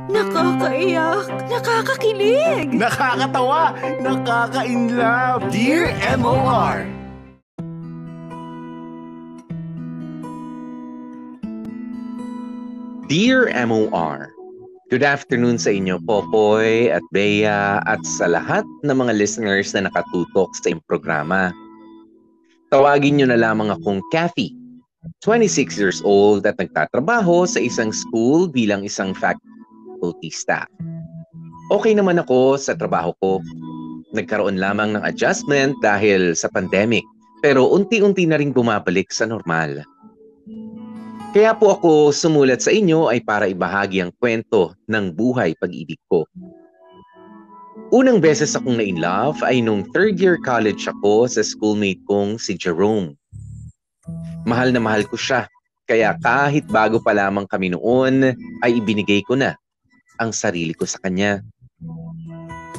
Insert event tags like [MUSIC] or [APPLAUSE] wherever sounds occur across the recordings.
Nakakaiyak, nakakakilig. Nakakatawa, nakaka-inlove. Dear MOR! Dear MOR, Good afternoon sa inyo, Popoy at Bea at sa lahat ng mga listeners na nakatutok sa iyong programa. Tawagin niyo na lamang akong Kathy, 26 years old at nagtatrabaho sa isang school bilang isang faculty staff. Okay naman ako sa trabaho ko. Nagkaroon lamang ng adjustment dahil sa pandemic pero unti-unti na rin bumabalik sa normal. Kaya po ako sumulat sa inyo ay para ibahagi ang kwento ng buhay pag-ibig ko. Unang beses akong na-in love ay nung third year college ako sa schoolmate kong si Jerome. Mahal na mahal ko siya, kaya kahit bago pa lamang kami noon ay ibinigay ko na ang sarili ko sa kanya.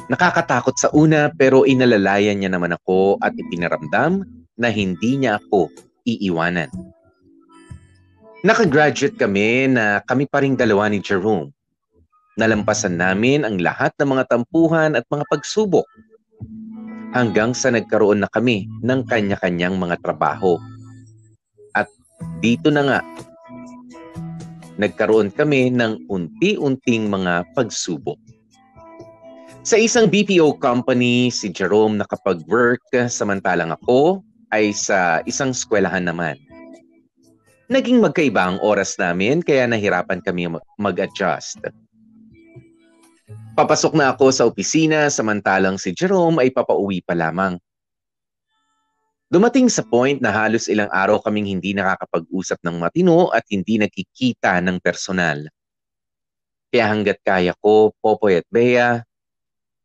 Nakakatakot sa una pero inalalayan niya naman ako at ipinaramdam na hindi niya ako iiwanan. Nakagraduate kami na kami pa ring dalawa ni Jerome. Nalampasan namin ang lahat ng mga tampuhan at mga pagsubok hanggang sa nagkaroon na kami ng kanya-kanyang mga trabaho. At dito na nga, nagkaroon kami ng unti-unting mga pagsubok. Sa isang BPO company, si Jerome nakapag-work samantalang ako ay sa isang eskwelahan naman. Naging magkaiba ang oras namin kaya nahirapan kami mag-adjust. Papasok na ako sa opisina samantalang si Jerome ay papauwi pa lamang. Dumating sa point na halos ilang araw kaming hindi nakakapag-usap ng matino at hindi nakikita ng personal. Kaya hanggat kaya ko, Popoy at Bea,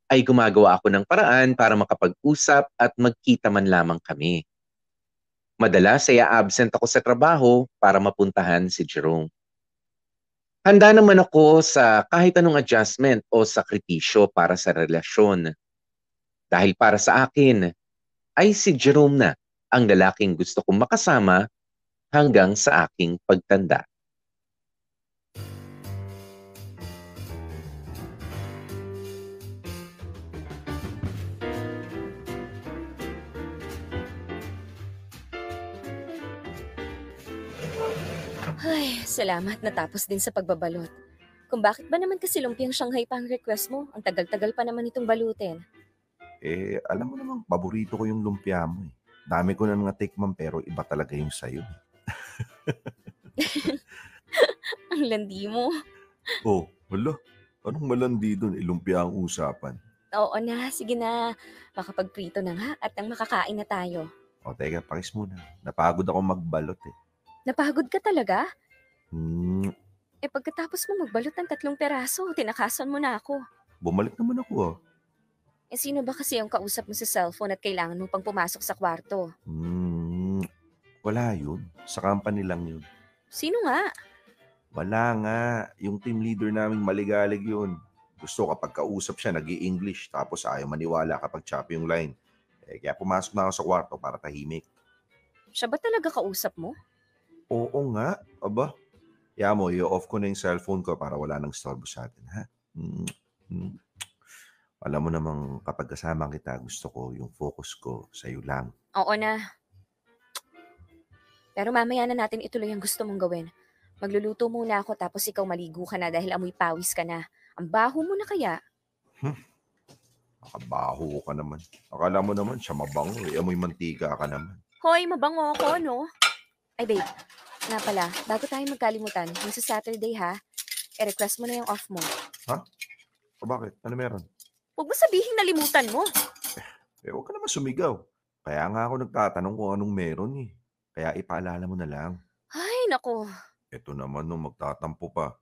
ay gumagawa ako ng paraan para makapag-usap at magkita man lamang kami. Madalas ay absent ako sa trabaho para mapuntahan si Jerome. Handa naman ako sa kahit anong adjustment o sakripisyo para sa relasyon. Dahil para sa akin, ay si Jerome na ang lalaking gusto kong makasama hanggang sa aking pagtanda. Ay, salamat natapos din sa pagbabalot. Kung bakit ba naman kasi lumpiang Shanghai pa ang request mo? Ang tagal-tagal pa naman itong balutin. Eh, alam mo namang paborito ko yung lumpia mo eh. Dami ko na nga tikman pero iba talaga yung sayo. [LAUGHS] ang landi mo. Oh, wala. Anong malandi doon? Ilumpia ang usapan. Oo na, sige na. Makapagprito na nga at nang makakain na tayo. O, teka, pakis muna. Napagod ako magbalot eh. Napagod ka talaga? Hmm, Eh pagkatapos mo magbalot ng tatlong peraso, tinakasan mo na ako. bumalik naman ako ah. Eh sino ba kasi yung kausap mo sa cellphone at kailangan mo pang pumasok sa kwarto? Hmm, wala yun. Sa company lang yun. Sino nga? Wala nga. Yung team leader naming maligalig yun. Gusto kapag kausap siya, nag english tapos ayaw maniwala kapag choppy yung line. Eh, kaya pumasok na ako sa kwarto para tahimik. Siya ba talaga kausap mo? Oo nga. Aba. Kaya mo, i-off ko na yung cellphone ko para wala nang storbo sa atin, ha? Mm, mm. Alam mo namang kapag kasama kita, gusto ko yung focus ko sa iyo lang. Oo na. Pero mamaya na natin ituloy ang gusto mong gawin. Magluluto muna ako tapos ikaw maligo ka na dahil amoy pawis ka na. Ang baho mo na kaya. Nakabaho ka naman. Akala mo naman siya mabango eh. Amoy mantika ka naman. Hoy, mabango ako, no? Ay, babe. Nga pala, bago tayo magkalimutan, yung sa Saturday ha, i-request mo na yung off mo. O bakit? Ano meron? Huwag mo sabihin nalimutan mo. Eh, huwag ka naman sumigaw. Kaya nga ako nagtatanong kung anong meron eh. Kaya ipaalala mo na lang. Ay, nako. Ito naman nung magtatampo pa.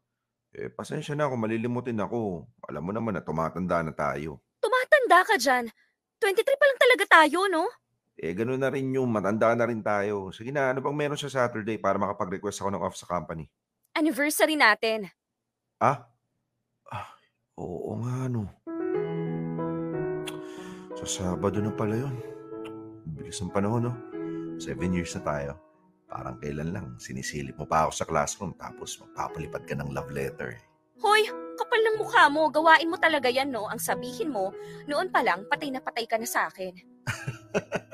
Eh, pasensya na kung malilimutin ako. Alam mo naman na tumatanda na tayo. Tumatanda ka dyan. 23 pa lang talaga tayo, no? Eh, gano'n na rin yung matanda na rin tayo. Sige na, ano bang meron sa Saturday para makapag-request ako ng off sa company? Anniversary natin. Ah? ah oo nga, no. Sa Sabado na pala yun. Bilis ng panahon, no? Seven years na tayo. Parang kailan lang, sinisilip mo pa ako sa classroom tapos magpapalipad ka ng love letter. Hoy, kapal ng mukha mo. Gawain mo talaga yan, no? Ang sabihin mo, noon pa lang, patay na patay ka na sa akin. [LAUGHS]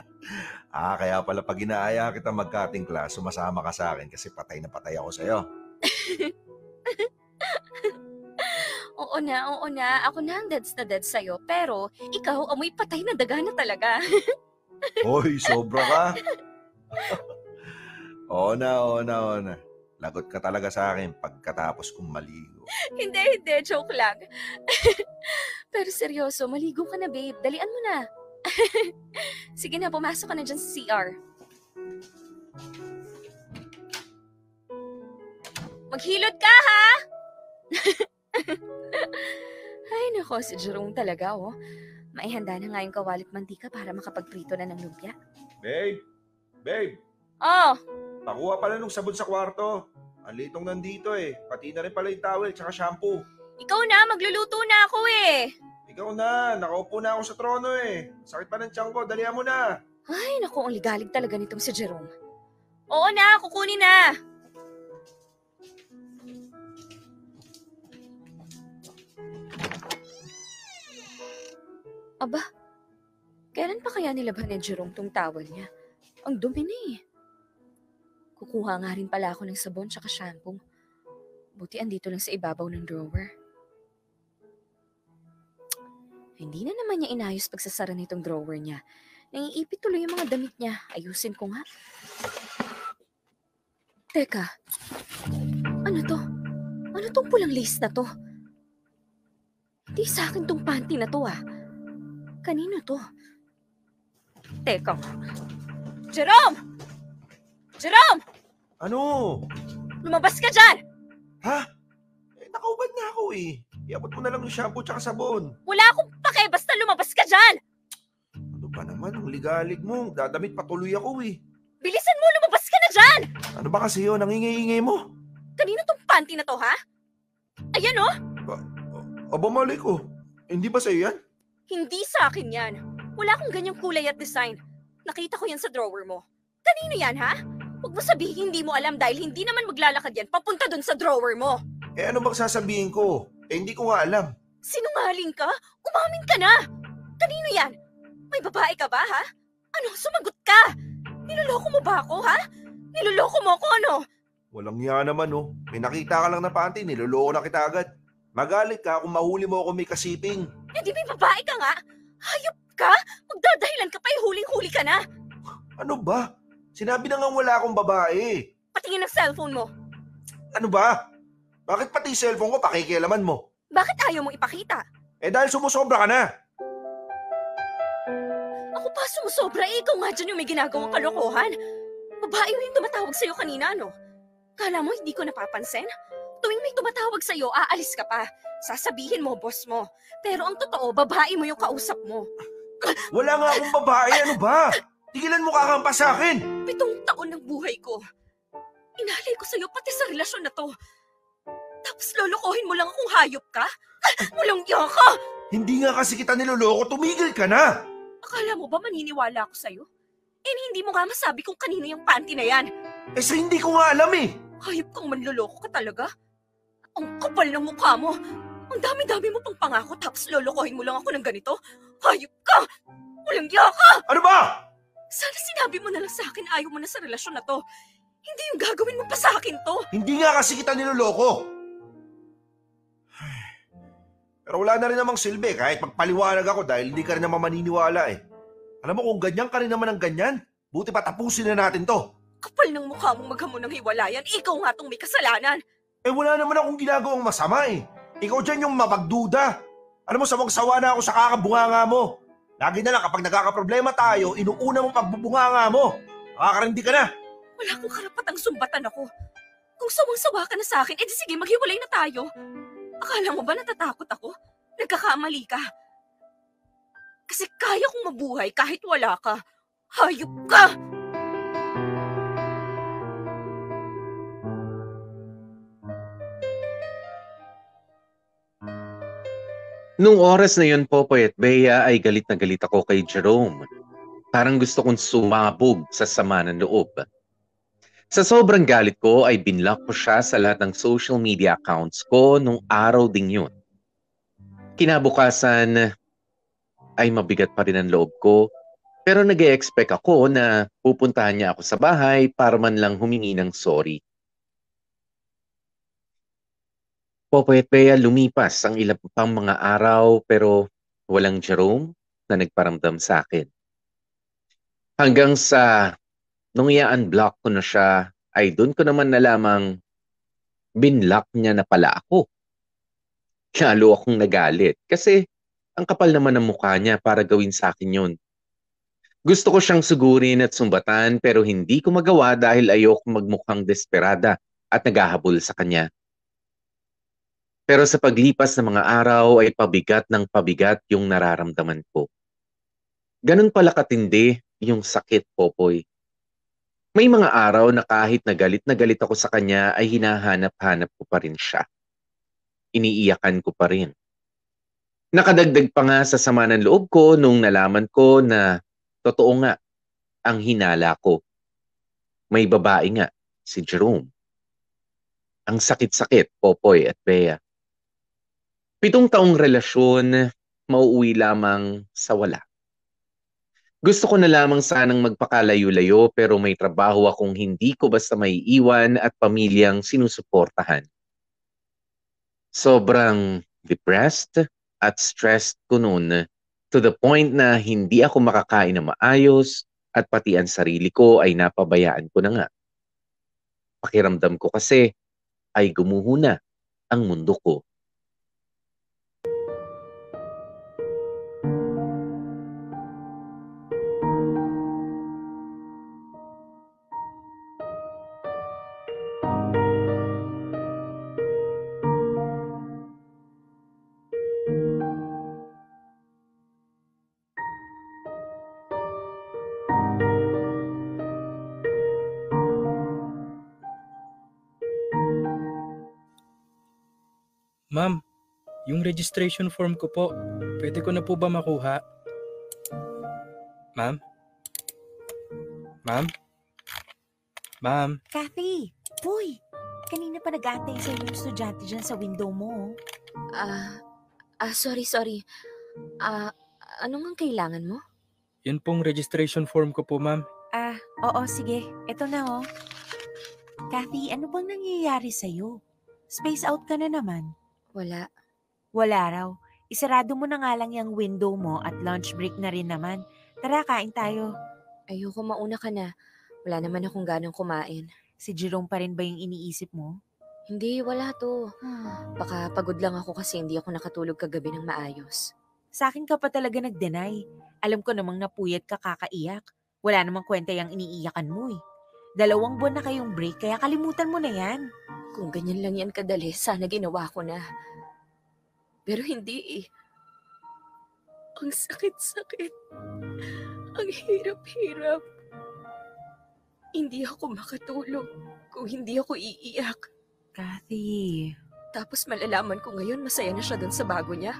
Ah, kaya pala pag inaaya kita magkating class, sumasama ka sa akin kasi patay na patay ako sa'yo. [LAUGHS] Oo na, oo na. Ako na ang deads na dead sa'yo. Pero, ikaw, amoy patay na daga na talaga. [LAUGHS] Hoy, sobra ka. [LAUGHS] oo na, oo na, oo na. Lagot ka talaga sa akin pagkatapos kong maligo. hindi, hindi. Joke lang. [LAUGHS] Pero seryoso, maligo ka na, babe. Dalian mo na. Sige na, pumasok ka na dyan sa CR. Maghilot ka, ha? Ay, nako, si Jerome talaga, oh. Maihanda na nga yung kawalit mantika para makapagprito na ng lumpia. Babe! Babe! Oh, Nakuha pala nung sabon sa kwarto. Ang litong nandito eh. Pati na rin pala yung towel tsaka shampoo. ikaw na, magluluto na ako eh. Ikaw na, nakaupo na ako sa trono eh. Sakit pa ng tiyan ko, dalihan mo na. Ay, naku, ang ligalig talaga nitong si Jerome. Oo na, kukunin na. Aba, kailan pa kaya nilabhan ni Jerome tong towel niya? Ang dumi na eh. Kukuha nga rin pala ako ng sabon tsaka shampoo. Buti andito lang sa ibabaw ng drawer. Hindi na naman niya inayos pagsasara nitong drawer niya. Naiipit tuloy yung mga damit niya. Ayusin ko nga. Teka. Ano to? Ano tong pulang lace na to? Hindi sa akin tong panty na to ah. Kanino to? Teka. Jerome! Jerome! Ano? Lumabas ka dyan! Ha? Eh, nakaubad na ako eh. Iabot mo na lang yung shampoo tsaka sabon. Wala akong pake, basta lumabas ka dyan! Ano ba naman, ang ligalig mo. Dadamit patuloy ako eh. Bilisan mo, lumabas ka na dyan! Ano ba kasi yun, ang ingay-ingay mo? Kanino tong panty na to, ha? Ayan oh! Aba mali ko. Hindi ba sa'yo yan? Hindi sa akin yan. Wala akong ganyang kulay at design. Nakita ko yan sa drawer mo. Kanino yan, ha? Huwag mo sabihin hindi mo alam dahil hindi naman maglalakad yan papunta dun sa drawer mo. Eh ano bang sasabihin ko? Eh hindi ko nga alam. Sinungaling ka? Umamin ka na! Kanino yan? May babae ka ba, ha? Ano, sumagot ka! Niloloko mo ba ako, ha? Niloloko mo ako, ano? Walang niya naman oh. May nakita ka lang na panty, niloloko na kita agad. Magalit ka kung mahuli mo ako may kasiping. Eh di may babae ka nga? Hayop ka? Magdadahilan ka pa, eh, huling-huli ka na. Ano ba? Sinabi na nga wala akong babae. Patingin ng cellphone mo. Ano ba? Bakit pati cellphone ko pakikialaman mo? Bakit ayaw mong ipakita? Eh dahil sumusobra ka na. Ako pa sumusobra eh, ikaw nga dyan yung may ginagawang kalokohan. Babae yung tumatawag sa'yo kanina, no? Kala mo hindi ko napapansin? Tuwing may tumatawag sa'yo, aalis ka pa. Sasabihin mo, boss mo. Pero ang totoo, babae mo yung kausap mo. Wala nga akong babae. Ano ba? Tigilan mo kakampas sa akin. Pitong taon ng buhay ko. Inalay ko sa'yo pati sa relasyon na to. Tapos lolokohin mo lang akong hayop ka? [LAUGHS] Iya ka! Hindi nga kasi kita niloloko. Tumigil ka na. Akala mo ba maniniwala ako sa'yo? Eh hindi mo nga masabi kung kanino yung panty na yan. Eh sa hindi ko nga alam eh. Hayop kang manloloko ka talaga? Ang kapal ng mukha mo. Ang dami-dami mo pang pangako tapos lolokohin mo lang ako ng ganito. Hayop ka! Walang iya ka! Ano ba? Sana sinabi mo na lang sa akin ayaw mo na sa relasyon na to. Hindi yung gagawin mo pa sa akin to. Hindi nga kasi kita niloloko. Pero wala na rin namang silbi kahit magpaliwanag ako dahil hindi ka rin naman maniniwala eh. Alam mo kung ganyan ka rin naman ng ganyan, buti pa tapusin na natin to. Kapal ng mukha mong maghamon ng hiwalayan. Ikaw nga tong may kasalanan. Eh wala naman akong ginagawang masama eh. Ikaw dyan yung mapagduda. Alam mo, sawang-sawa na ako sa kakabunganga mo. Lagi na lang kapag nagkakaproblema tayo, inuuna mong pagbubunganga mo. Makakarindi ka na. Wala akong karapatang sumbatan ako. Kung sawang-sawa ka na sa akin, edi sige, maghiwalay na tayo. Akala mo ba natatakot ako? Nagkakamali ka. Kasi kaya kong mabuhay kahit wala ka. Hayop ka! Nung oras na yun, Popoy at Bea, ay galit na galit ako kay Jerome. Parang gusto kong sumabog sa sama ng loob. Sa sobrang galit ko ay binlock ko siya sa lahat ng social media accounts ko nung araw ding yun. Kinabukasan ay mabigat pa rin ang loob ko pero nag expect ako na pupuntahan niya ako sa bahay para man lang humingi ng sorry. Popoy at Bea, lumipas ang ilang pang mga araw pero walang Jerome na nagparamdam sa akin. Hanggang sa nung i-unblock ko na siya, ay doon ko naman nalamang binlock niya na pala ako. Lalo akong nagalit kasi ang kapal naman ng mukha niya para gawin sa akin yun. Gusto ko siyang sugurin at sumbatan pero hindi ko magawa dahil ayoko magmukhang desperada at naghahabol sa kanya. Pero sa paglipas ng mga araw ay pabigat ng pabigat yung nararamdaman ko. Ganun pala katindi yung sakit, Popoy. May mga araw na kahit na galit na galit ako sa kanya ay hinahanap-hanap ko pa rin siya. Iniiyakan ko pa rin. Nakadagdag pa nga sa sama ng loob ko nung nalaman ko na totoo nga ang hinala ko. May babae nga, si Jerome. Ang sakit-sakit, Popoy at Bea. Pitong taong relasyon, mauuwi lamang sa wala. Gusto ko na lamang sanang magpakalayo-layo pero may trabaho akong hindi ko basta may iwan at pamilyang sinusuportahan. Sobrang depressed at stressed ko noon to the point na hindi ako makakain na maayos at pati ang sarili ko ay napabayaan ko na nga. Pakiramdam ko kasi ay gumuho na ang mundo ko. Yung registration form ko po, pwede ko na po ba makuha? Ma'am? Ma'am? Ma'am? Kathy! Boy! Kanina pa nag-aantay sa yung estudyante dyan sa window mo. Ah, ah, sorry, sorry. Ah, ano nga kailangan mo? Yun pong registration form ko po, ma'am. Ah, oo, sige. Ito na, oh. Kathy, ano bang nangyayari sa'yo? Space out ka na naman. Wala. Wala raw. Isarado mo na nga lang yung window mo at lunch break na rin naman. Tara, kain tayo. Ayoko mauna ka na. Wala naman akong ganang kumain. Si Jerome pa rin ba yung iniisip mo? Hindi, wala to. Baka pagod lang ako kasi hindi ako nakatulog kagabi ng maayos. Sa akin ka pa talaga nag-deny. Alam ko namang napuyat ka kakaiyak. Wala namang kwenta yung iniiyakan mo eh. Dalawang buwan na kayong break kaya kalimutan mo na yan. Kung ganyan lang yan kadali, sana ginawa ko na. Pero hindi eh. Ang sakit-sakit. Ang hirap-hirap. Hindi ako makatulog kung hindi ako iiyak. Kathy, Tapos malalaman ko ngayon masaya na siya doon sa bago niya.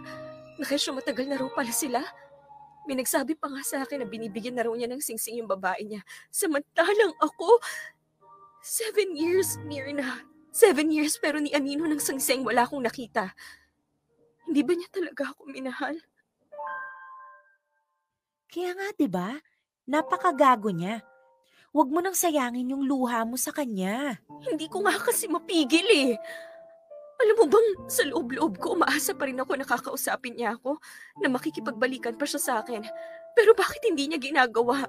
Na kesyo matagal na raw pala sila. May nagsabi pa nga sa akin na binibigyan na raw niya ng singsing yung babae niya. Samantalang ako, seven years, Mirna. Seven years pero ni Anino ng singsing wala akong nakita. Hindi ba niya talaga ako minahal? kaya nga 'di ba? Napakagago niya. Huwag mo nang sayangin yung luha mo sa kanya. Hindi ko nga kasi mapigil eh. Alam mo bang sa loob-loob ko umaasa pa rin ako nakakausapin niya ako na makikipagbalikan pa siya sa akin. Pero bakit hindi niya ginagawa?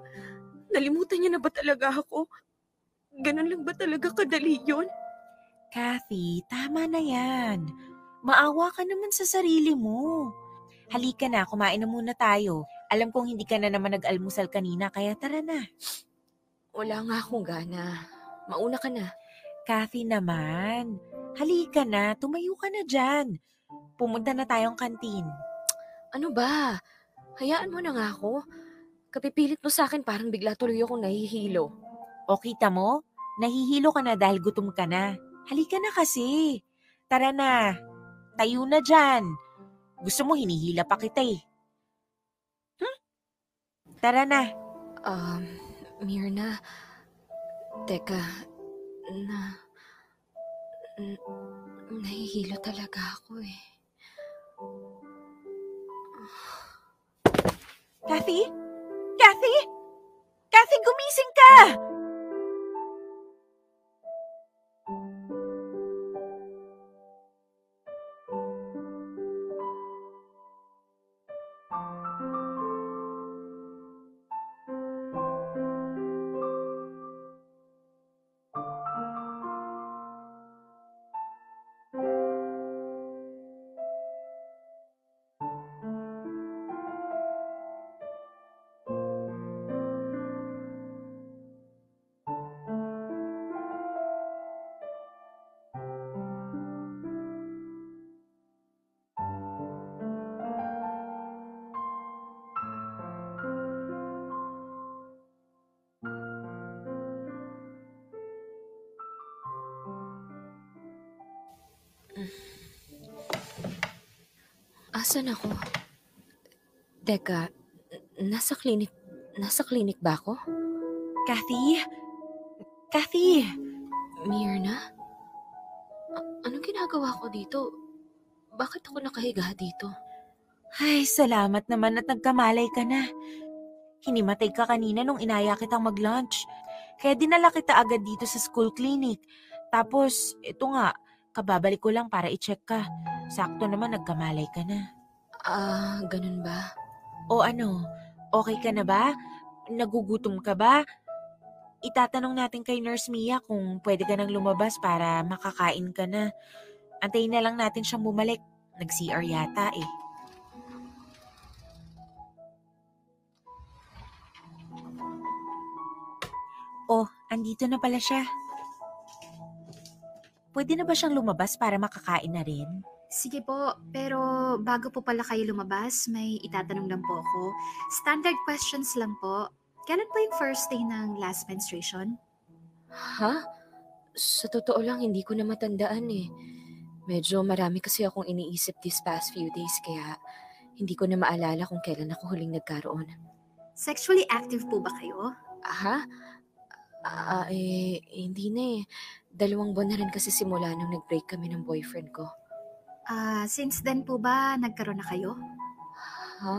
Nalimutan niya na ba talaga ako? Ganun lang ba talaga kadali yun? Kathy, tama na yan. Maawa ka naman sa sarili mo. Halika na, kumain na muna tayo. Alam kong hindi ka na naman nag-almusal kanina, kaya tara na. Wala nga akong gana. Mauna ka na. Kathy naman, halika na, tumayo ka na dyan. Pumunta na tayong kantin. Ano ba? Hayaan mo na nga ako. Kapipilit mo sa akin parang bigla tuloy akong nahihilo. O kita mo, nahihilo ka na dahil gutom ka na. Halika na kasi. Tara na, tayo na dyan. Gusto mo hinihila pa kita eh. Hmm? Tara na. Um, Mirna. Teka, na... N- nahihilo talaga ako eh. Kathy? Kathy? Kathy, gumising ka! Asan ako? Teka, nasa klinik, nasa klinik ba ako? Kathy? Kathy? Mirna? A- anong ginagawa ko dito? Bakit ako nakahiga dito? Ay, salamat naman at nagkamalay ka na. Hinimatay ka kanina nung inaya kitang mag-lunch. Kaya dinala kita agad dito sa school clinic. Tapos, ito nga, kababalik ko lang para i-check ka. Sakto naman nagkamalay ka na. Ah, ganun ba? O ano, okay ka na ba? Nagugutom ka ba? Itatanong natin kay Nurse Mia kung pwede ka nang lumabas para makakain ka na. Antayin na lang natin siyang bumalik. Nag-CR yata eh. Oh, andito na pala siya. Pwede na ba siyang lumabas para makakain na rin? Sige po, pero bago po pala kayo lumabas, may itatanong lang po ako. Standard questions lang po. Kailan po yung first day ng last menstruation? Ha? Sa totoo lang, hindi ko na matandaan eh. Medyo marami kasi akong iniisip these past few days kaya hindi ko na maalala kung kailan ako huling nagkaroon. Sexually active po ba kayo? Ha? Ah, eh, hindi na eh. Dalawang buwan na rin kasi simula nung nag-break kami ng boyfriend ko. Ah, since then po ba nagkaroon na kayo? Ha?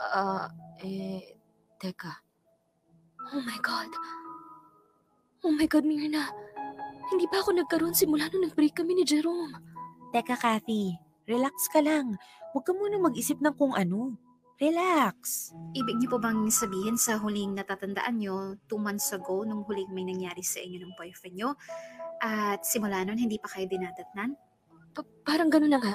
Ah, eh, teka. Oh my God. Oh my God, Mirna. Hindi pa ako nagkaroon simula nung nag-break kami ni Jerome. Teka, Kathy. Relax ka lang. Huwag ka muna mag-isip ng kung ano. Relax. Ibig niyo po bang sabihin sa huling natatandaan niyo, two months ago, nung huling may nangyari sa inyo ng boyfriend niyo, at simula nun hindi pa kayo dinadatnan? Pa- parang ganun na nga.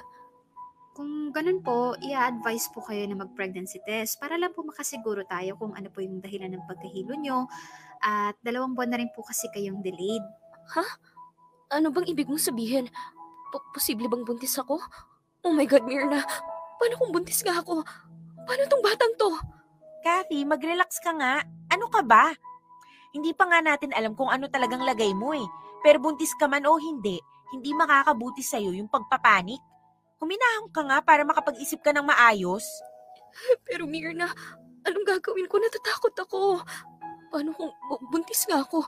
Kung ganun po, i-advise po kayo na mag-pregnancy test para lang po makasiguro tayo kung ano po yung dahilan ng pagkahilo nyo. At dalawang buwan na rin po kasi kayong delayed. Ano bang ibig mong sabihin? Po- posible bang buntis ako? Oh my God, Mirna. Paano kung buntis nga ako? Paano tong batang to? Kathy, mag-relax ka nga. Ano ka ba? Hindi pa nga natin alam kung ano talagang lagay mo eh. Pero buntis ka man o hindi, hindi makakabuti sa'yo yung pagpapanik. Huminahon ka nga para makapag-isip ka ng maayos. Pero Mirna, anong gagawin ko? Natatakot ako. Paano kung bu- buntis nga ako?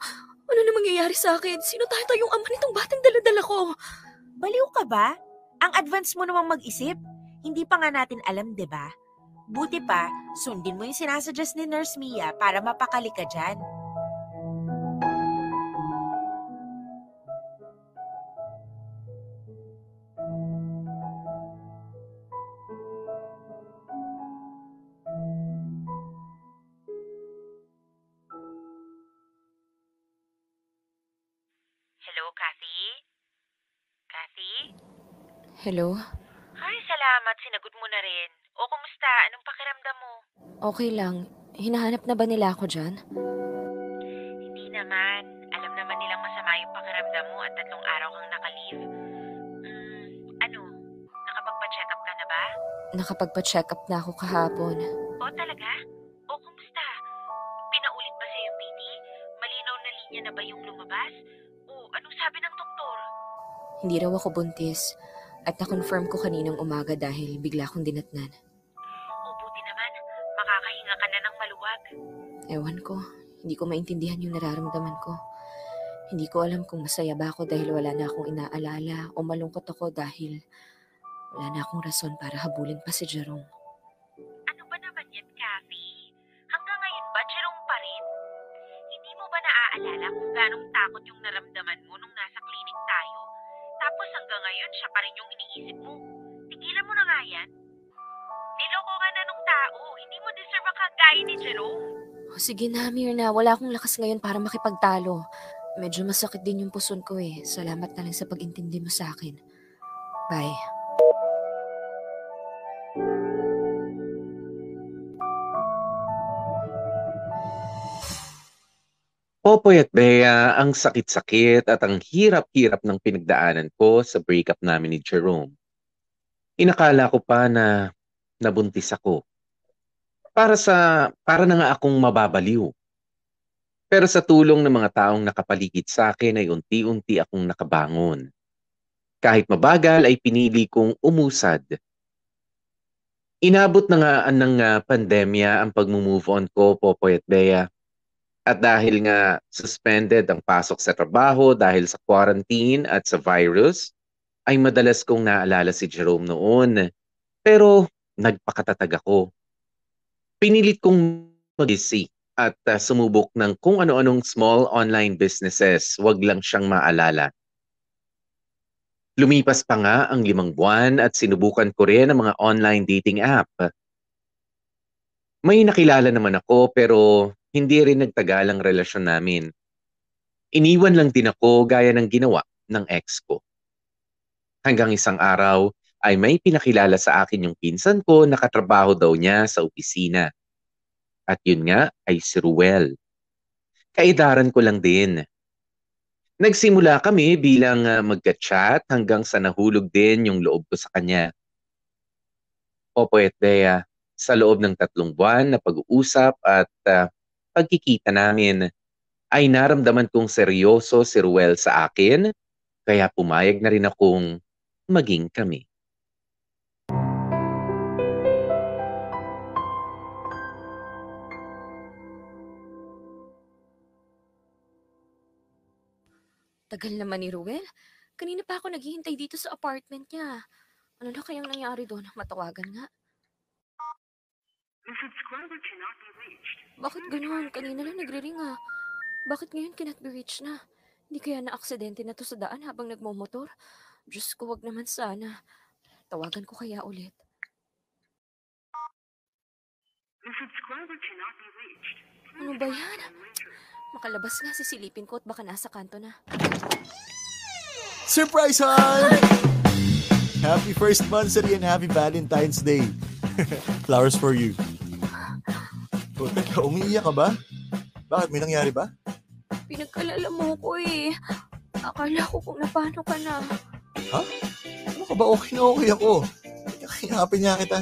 Ano na mangyayari sa akin? Sino tayo yung ama nitong batang daladala ko? Baliw ka ba? Ang advance mo namang mag-isip. Hindi pa nga natin alam, 'di ba? Buti pa, sundin mo yung sinasuggest ni Nurse Mia para mapakali ka dyan. Hello? Ay, salamat. Sinagot mo na rin. O, kumusta? Anong pakiramdam mo? Okay lang. Hinahanap na ba nila ako dyan? Hindi naman. Alam naman nilang masama yung pakiramdam mo at tatlong araw kang nakalive. Mm, ano? Nakapagpa-check up ka na ba? Nakapagpa-check up na ako kahapon. O, talaga? O, kumusta? Pinaulit ba sa yung PT? Malinaw na linya na ba yung lumabas? O, anong sabi ng doktor? Hindi raw ako buntis. At na-confirm ko kaninang umaga dahil bigla akong dinatnan. O, buti naman. Makakahinga ka na ng maluwag. Ewan ko, hindi ko maintindihan yung nararamdaman ko. Hindi ko alam kung masaya ba ako dahil wala na akong inaalala o malungkot ako dahil wala na akong rason para habulin pa si Jerome. Sige na, Mirna. Wala akong lakas ngayon para makipagtalo. Medyo masakit din yung puson ko eh. Salamat na lang sa pag-intindi mo sa akin. Bye. Popoy at Bea, ang sakit-sakit at ang hirap-hirap ng pinagdaanan ko sa breakup namin ni Jerome. Inakala ko pa na nabuntis ako. Para sa para na nga akong mababaliw. Pero sa tulong ng mga taong nakapaligid sa akin ay unti-unti akong nakabangon. Kahit mabagal ay pinili kong umusad. Inabot na nga ng ah, pandemya ang pag-move on ko, Popoy at Bea. At dahil nga suspended ang pasok sa trabaho dahil sa quarantine at sa virus, ay madalas kong naalala si Jerome noon. Pero nagpakatatag ako. Pinilit kong mag-isip at uh, sumubok ng kung ano-anong small online businesses, wag lang siyang maalala. Lumipas pa nga ang limang buwan at sinubukan ko rin ang mga online dating app. May nakilala naman ako pero hindi rin nagtagal ang relasyon namin. Iniwan lang din ako gaya ng ginawa ng ex ko. Hanggang isang araw ay may pinakilala sa akin yung pinsan ko na katrabaho daw niya sa opisina. At yun nga ay si Ruel. Kaidaran ko lang din. Nagsimula kami bilang uh, magka-chat hanggang sa nahulog din yung loob ko sa kanya. Opo Bea, sa loob ng tatlong buwan na pag-uusap at uh, pagkikita namin, ay naramdaman kong seryoso si Ruel sa akin, kaya pumayag na rin akong maging kami. Tagal naman ni Ruel. Kanina pa ako naghihintay dito sa apartment niya. Ano na kayang nangyari doon? Matawagan nga. Bakit ganoon? Kanina lang nagre-ring ah. Bakit ngayon cannot be reached na? Hindi kaya na-aksidente na to sa daan habang nagmomotor? Diyos ko, wag naman sana. Tawagan ko kaya ulit. Ano ba yan? Makalabas nga, sisilipin ko at baka nasa kanto na. Surprise, hon! Happy first monthsary and happy Valentine's Day. [LAUGHS] Flowers for you. Oh, teka, umiiyak ka ba? Bakit? May nangyari ba? Pinagkalala mo ko eh. Akala ko kung napano ka na. Ano ka ba? Okay na okay ako. Kinapin niya kita.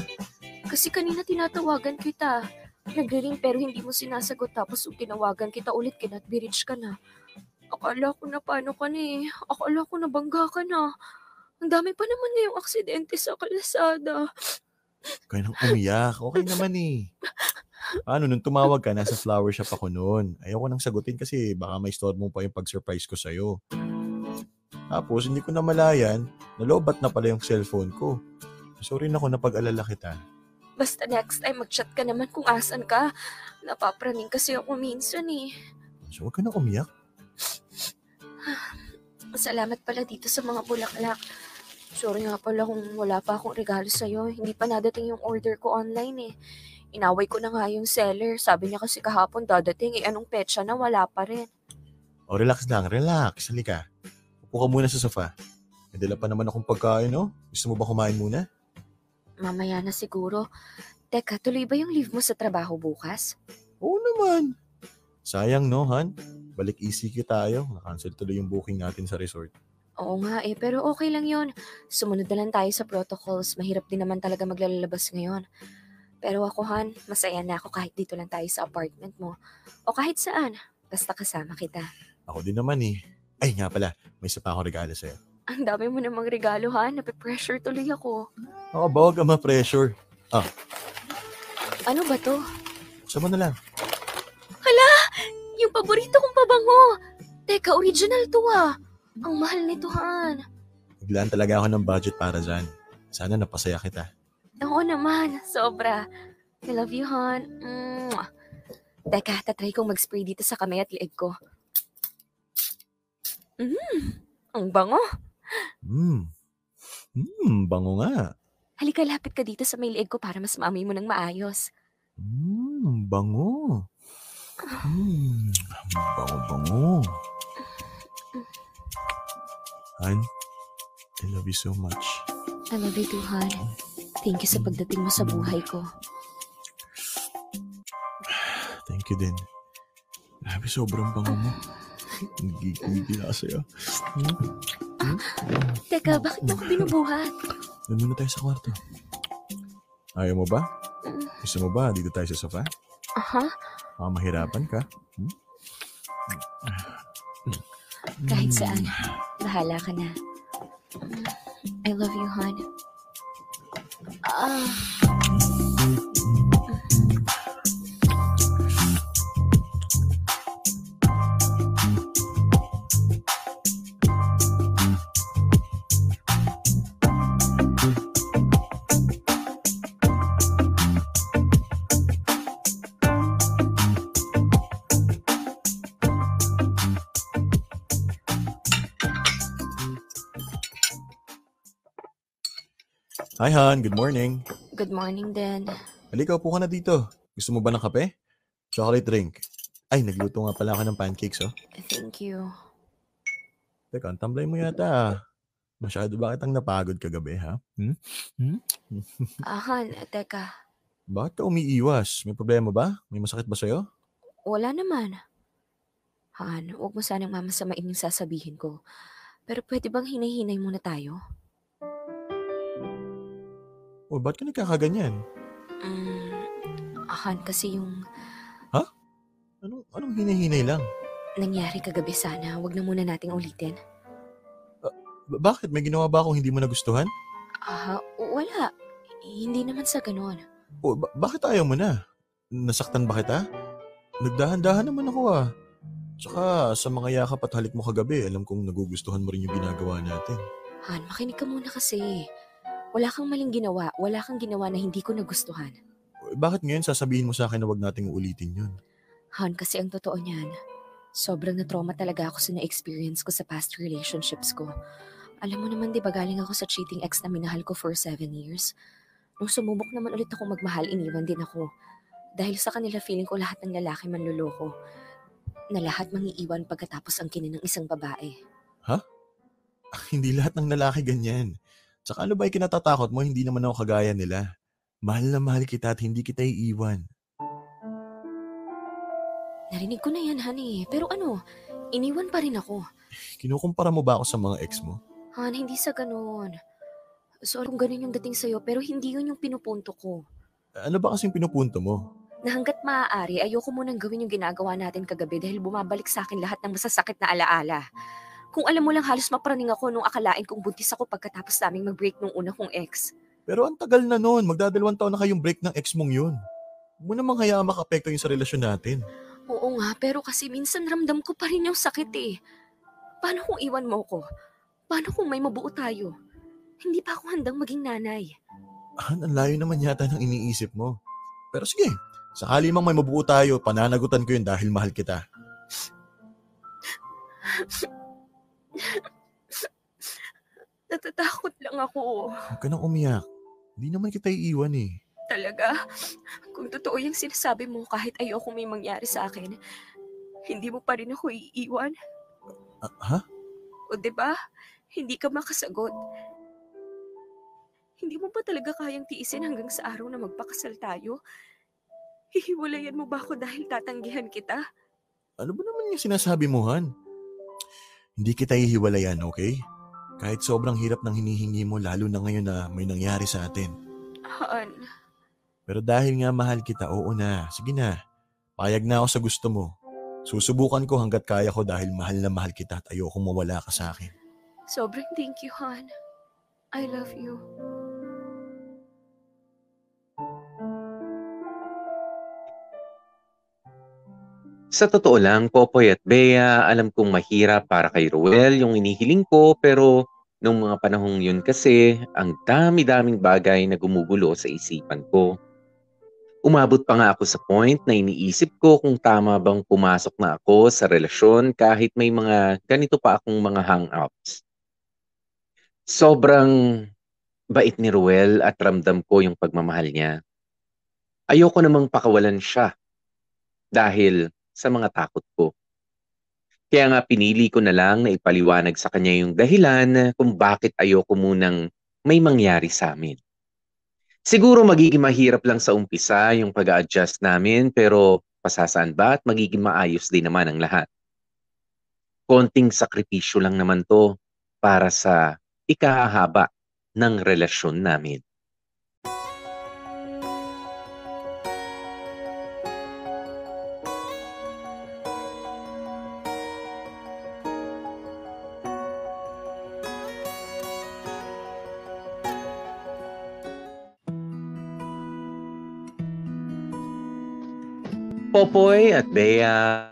Kasi kanina tinatawagan kita. Nagre-ring pero hindi mo sinasagot tapos tinawagan kita ulit kinat reach ka na. Akala ko na paano ka na eh. Akala ko na bangga ka na. Ang dami pa naman ngayong aksidente sa kalsada. Kaya nang umiyak. Okay naman eh. Ano, nung tumawag ka, nasa flower shop ako noon. Ayoko nang sagutin kasi baka may store mo pa yung pag-surprise ko sa'yo. Tapos, hindi ko na malayan, nalobat na pala yung cellphone ko. Sorry na ako na pag-alala kita. Basta next time mag-chat ka naman kung asan ka. Napapraning kasi ako minsan eh. So, huwag ka na umiyak. [SIGHS] Salamat pala dito sa mga bulaklak. Sorry nga pala kung wala pa akong regalo sa'yo. Hindi pa nadating yung order ko online eh. Inaway ko na nga yung seller. Sabi niya kasi kahapon dadating eh. Anong petsa na wala pa rin. O, relax lang, relax. Halika. Upo ka muna sa sofa. May dala pa naman akong pagkain, no? Gusto mo ba kumain muna? Mamaya na siguro. Teka, tuloy ba yung leave mo sa trabaho bukas? Oo naman. Sayang, no, Han? Balik ECQ tayo. Na-cancel tuloy yung booking natin sa resort. Oo nga eh, pero okay lang yon. Sumunod na lang tayo sa protocols. Mahirap din naman talaga maglalabas ngayon. Pero ako, Han, masaya na ako kahit dito lang tayo sa apartment mo. O kahit saan. Basta kasama kita. Ako din naman eh. Ay nga pala, may isa pa akong regalo sa'yo. Ang dami mo namang regalo, Han. Nape-pressure tuloy ako. Ako ba, huwag ka ma-pressure. Ano ba to? Mo na lang. Yung paborito kong pabango. Teka, original to ah. Ang mahal nito, Han. Biglaan talaga ako ng budget para dyan. Sana napasaya kita. Oo naman, sobra. I love you, Han. Mwah. Teka, tatry kong mag-spray dito sa kamay at liig ko. Ang bango. Hmm. Hmm, bango nga. Halika, lapit ka dito sa may leeg ko para mas maamoy mo ng maayos. Hmm, bango. Hmm, bango-bango. Han, I love you so much. I love you too, hon. Thank you sa pagdating mo sa buhay ko. Thank you din. Grabe, sobrang bango mo. Nagigigil ako sa'yo. Hmm? Teka, bakit mo ako binubuhat? Doon muna tayo sa kwarto. Ayaw mo ba? Gusto mo ba dito tayo sa sofa? Aha, Baka mahirapan ka. Hmm? kahit saan. Bahala ka na. I love you, hon. Ah, Hi, Han. Good morning. good morning din. Halika, upo ka na dito. Gusto mo ba ng kape? Chocolate drink. Ay, nagluto nga pala ako ng pancakes, oh. Thank you. Teka, ang tamlay mo yata, ah. Masyado ba kitang napagod kagabi, ha? Hmm? Hmm? [LAUGHS] Ah, hon, teka. Bakit ka umiiwas? May problema ba? May masakit ba sa'yo? Wala naman. Han, huwag mo sanang mamasamain yung sasabihin ko. Pero pwede bang hinay-hinay muna tayo? O, ba't ka nagkakaganyan? Mm, Han, kasi yung Anong, anong hinahinay lang? nangyari kagabi sana, wag na muna nating ulitin. Ba- bakit? May ginawa ba akong hindi mo nagustuhan? Ah, wala. Hindi naman sa ganon. O, ba- bakit ayaw mo na? Nasaktan ba kita? Nagdahan-dahan naman ako ah. Tsaka sa mga yakap at halik mo kagabi, alam kong nagugustuhan mo rin yung ginagawa natin. Han, makinig ka muna kasi. Wala kang maling ginawa. Wala kang ginawa na hindi ko nagustuhan. Bakit ngayon sasabihin mo sa akin na wag nating ulitin yun? Han, kasi ang totoo niyan, sobrang na-trauma talaga ako sa na-experience ko sa past relationships ko. Alam mo naman, di ba galing ako sa cheating ex na minahal ko for seven years? Nung sumubok naman ulit ako magmahal, iniwan din ako. Dahil sa kanila, feeling ko lahat ng lalaki manluloko. Na lahat mangiiwan pagkatapos ang kinin ng isang babae. [LAUGHS] hindi lahat ng lalaki ganyan. Tsaka ano ba yung kinatatakot mo? Hindi naman ako kagaya nila. Mahal na mahal kita at hindi kita iiwan. Narinig ko na yan, honey. Pero ano, iniwan pa rin ako. Kinukumpara mo ba ako sa mga ex mo? Han, hindi sa ganun. Sorry kung ganun yung dating sa'yo, pero hindi yun yung pinupunto ko. Ano ba kasing pinupunto mo? Na hanggat maaari, ayoko munang gawin yung ginagawa natin kagabi dahil bumabalik sa akin lahat ng masasakit na alaala. Kung alam mo lang halos mapraning ako nung akalain kong buntis ako pagkatapos naming mag-break nung una kong ex. Pero ang tagal na noon. Magdadalawang taon na kayong break ng ex mong yun. Huwag mo namang hayaan makapekto yun sa relasyon natin. Oo nga, pero kasi minsan ramdam ko pa rin yung sakit eh. Paano kung iwan mo ko? Paano kung may mabuo tayo? Hindi pa ako handang maging nanay. Han, ang layo naman yata ng iniisip mo. Pero sige, sakali mang may mabuo tayo, pananagutan ko yun dahil mahal kita. [LAUGHS] [LAUGHS] Natatakot lang ako. Huwag ka nang umiyak. Hindi naman kita iiwan eh. Talaga? Kung totoo yung sinasabi mo kahit ayoko may mangyari sa akin, hindi mo pa rin ako iiwan? Ah, ha? O ba? Hindi ka makasagot. Hindi mo ba talaga kayang tiisin hanggang sa araw na magpakasal tayo? Hihiwalayan mo ba ako dahil tatanggihan kita? Ano ba naman yung sinasabi mo, Han? Hindi kita hihiwalayan, okay? Kahit sobrang hirap ng hinihingi mo, lalo na ngayon na may nangyari sa atin. Han, Pero dahil nga mahal kita, oo na. Sige na. Payag na ako sa gusto mo. Susubukan ko hanggat kaya ko dahil mahal na mahal kita at ayokong mawala ka sa akin. sobrang thank you, Han. I love you. Sa totoo lang, Popoy at Bea, alam kong mahirap para kay Ruel yung inihiling ko pero nung mga panahong yun kasi, ang dami-daming bagay na gumugulo sa isipan ko. Umabot pa nga ako sa point na iniisip ko kung tama bang pumasok na ako sa relasyon kahit may mga ganito pa akong mga hangouts. Sobrang bait ni Ruel at ramdam ko yung pagmamahal niya. Ayoko namang pakawalan siya dahil sa mga takot ko. Kaya nga pinili ko na lang na ipaliwanag sa kanya yung dahilan kung bakit ayoko munang may mangyari sa amin. Siguro magiging mahirap lang sa umpisa yung pag adjust namin pero pasasaan ba at magiging maayos din naman ang lahat. Konting sakripisyo lang naman to para sa ikahahaba ng relasyon namin. Popoy at Bea,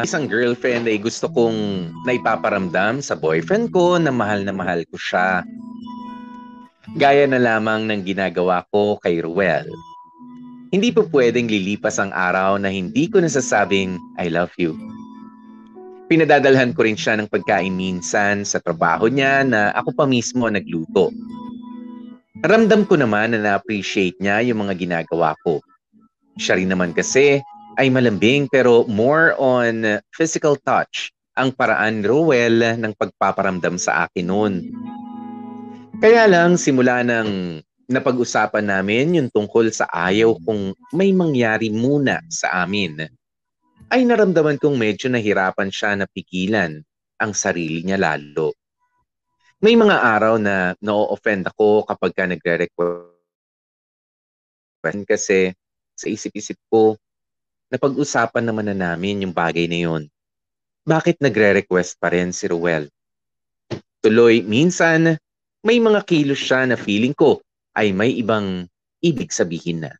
isang girlfriend ay gusto kong naipaparamdam sa boyfriend ko na mahal na mahal ko siya. Gaya na lamang ng ginagawa ko kay Ruel. Hindi po pwedeng lilipas ang araw na hindi ko nasasabing I love you. Pinadadalhan ko rin siya ng pagkain minsan sa trabaho niya na ako pa mismo nagluto. Ramdam ko naman na na-appreciate niya yung mga ginagawa ko. Siya rin naman kasi ay malambing pero more on physical touch ang paraan Ruel ng pagpaparamdam sa akin noon. Kaya lang simula nang napag-usapan namin yung tungkol sa ayaw kung may mangyari muna sa amin, ay naramdaman kong medyo nahirapan siya na pigilan ang sarili niya lalo. May mga araw na no-offend ako kapag ka nagre-request kasi sa isip-isip ko, napag-usapan naman na namin yung bagay na yun. Bakit nagre-request pa rin si Ruel? Tuloy, minsan, may mga kilos siya na feeling ko ay may ibang ibig sabihin na.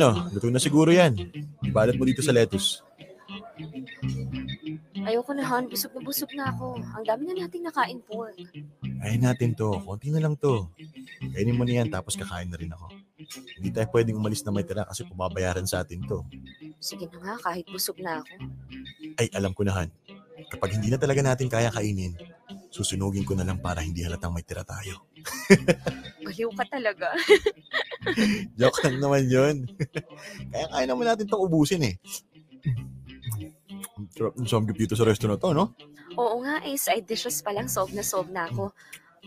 Ano, luto na siguro yan. Ibalat mo dito sa lettuce. Ayoko na, Han. Busog na busog na ako. Ang dami na nating nakain pork. Ayain natin to. Konti na lang to. Kainin mo na yan tapos kakain na rin ako. Hindi tayo pwedeng umalis na may tira kasi pababayaran sa atin to. Sige na nga, kahit busog na ako. Ay, alam ko na Han. Kapag hindi na talaga natin kaya kainin, susunugin ko na lang para hindi halatang may tira tayo. [LAUGHS] Baliw ka talaga. [LAUGHS] Joke lang naman yun. [LAUGHS] kaya kaya naman natin itong ubusin eh. Sarap ng samgyup dito sa restaurant to, no? Oo nga eh, side dishes pa lang, solve na solve na ako.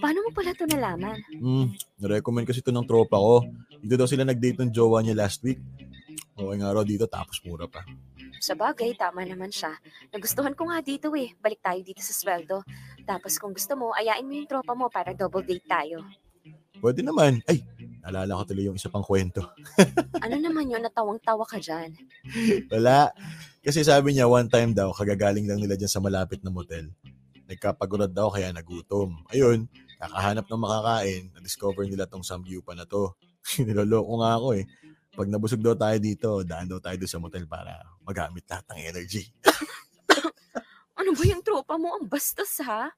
Paano mo pala ito nalaman? Hmm, narecommend kasi ito ng tropa ko. Dito daw sila nag-date ng jowa niya last week. Okay nga raw dito tapos mura pa. Sa bagay, tama naman siya. Nagustuhan ko nga dito eh. Balik tayo dito sa sweldo. Tapos kung gusto mo, ayain mo yung tropa mo para double date tayo. Pwede naman. Ay, naalala ko tuloy yung isa pang kwento. [LAUGHS] Ano naman yun, natawang-tawa ka dyan? Wala. Kasi sabi niya, one time daw, kagagaling lang nila dyan sa malapit na motel. Nagkapagurad daw kaya nagutom. Ayun, kakahanap ng makakain, na-discover nila tong samgyupan na to. [LAUGHS] Niloloko nga ako eh. Pag nabusog daw tayo dito, daan daw tayo sa motel para magamit lahat ng energy. [LAUGHS] Ano ba yung tropa mo? Ang bastos ha?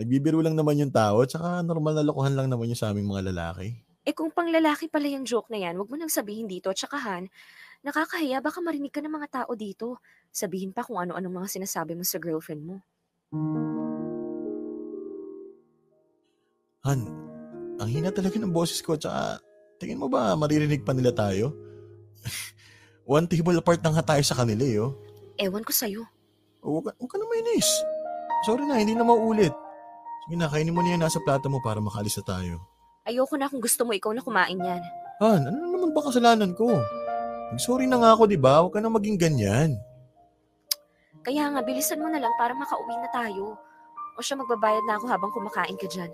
Nagbibiro lang naman yung tao, tsaka normal na lokohan lang naman yung sa aming mga lalaki. Eh kung pang lalaki pala yung joke na yan, wag mo nang sabihin dito. Tsaka Han, nakakahiya, baka marinig ka ng mga tao dito. Sabihin pa kung ano-ano mga sinasabi mo sa girlfriend mo. Han, ang hina talaga ng boses ko, tsaka tingin mo ba maririnig pa nila tayo? [LAUGHS] One table apart lang nga tayo sa kanila eh, oh. Ewan ko sa'yo. O, Huwag ka, huwag ka na mainis. Sorry na, hindi na maulit. Sige na, kainin mo na yan nasa plato mo para makaalis na tayo. Ayoko na kung gusto mo ikaw na kumain yan. Han, ano naman ba kasalanan ko? Sorry na nga ako, di ba? Huwag ka na maging ganyan. Kaya nga, bilisan mo na lang para makauwi na tayo. O siya magbabayad na ako habang kumakain ka dyan.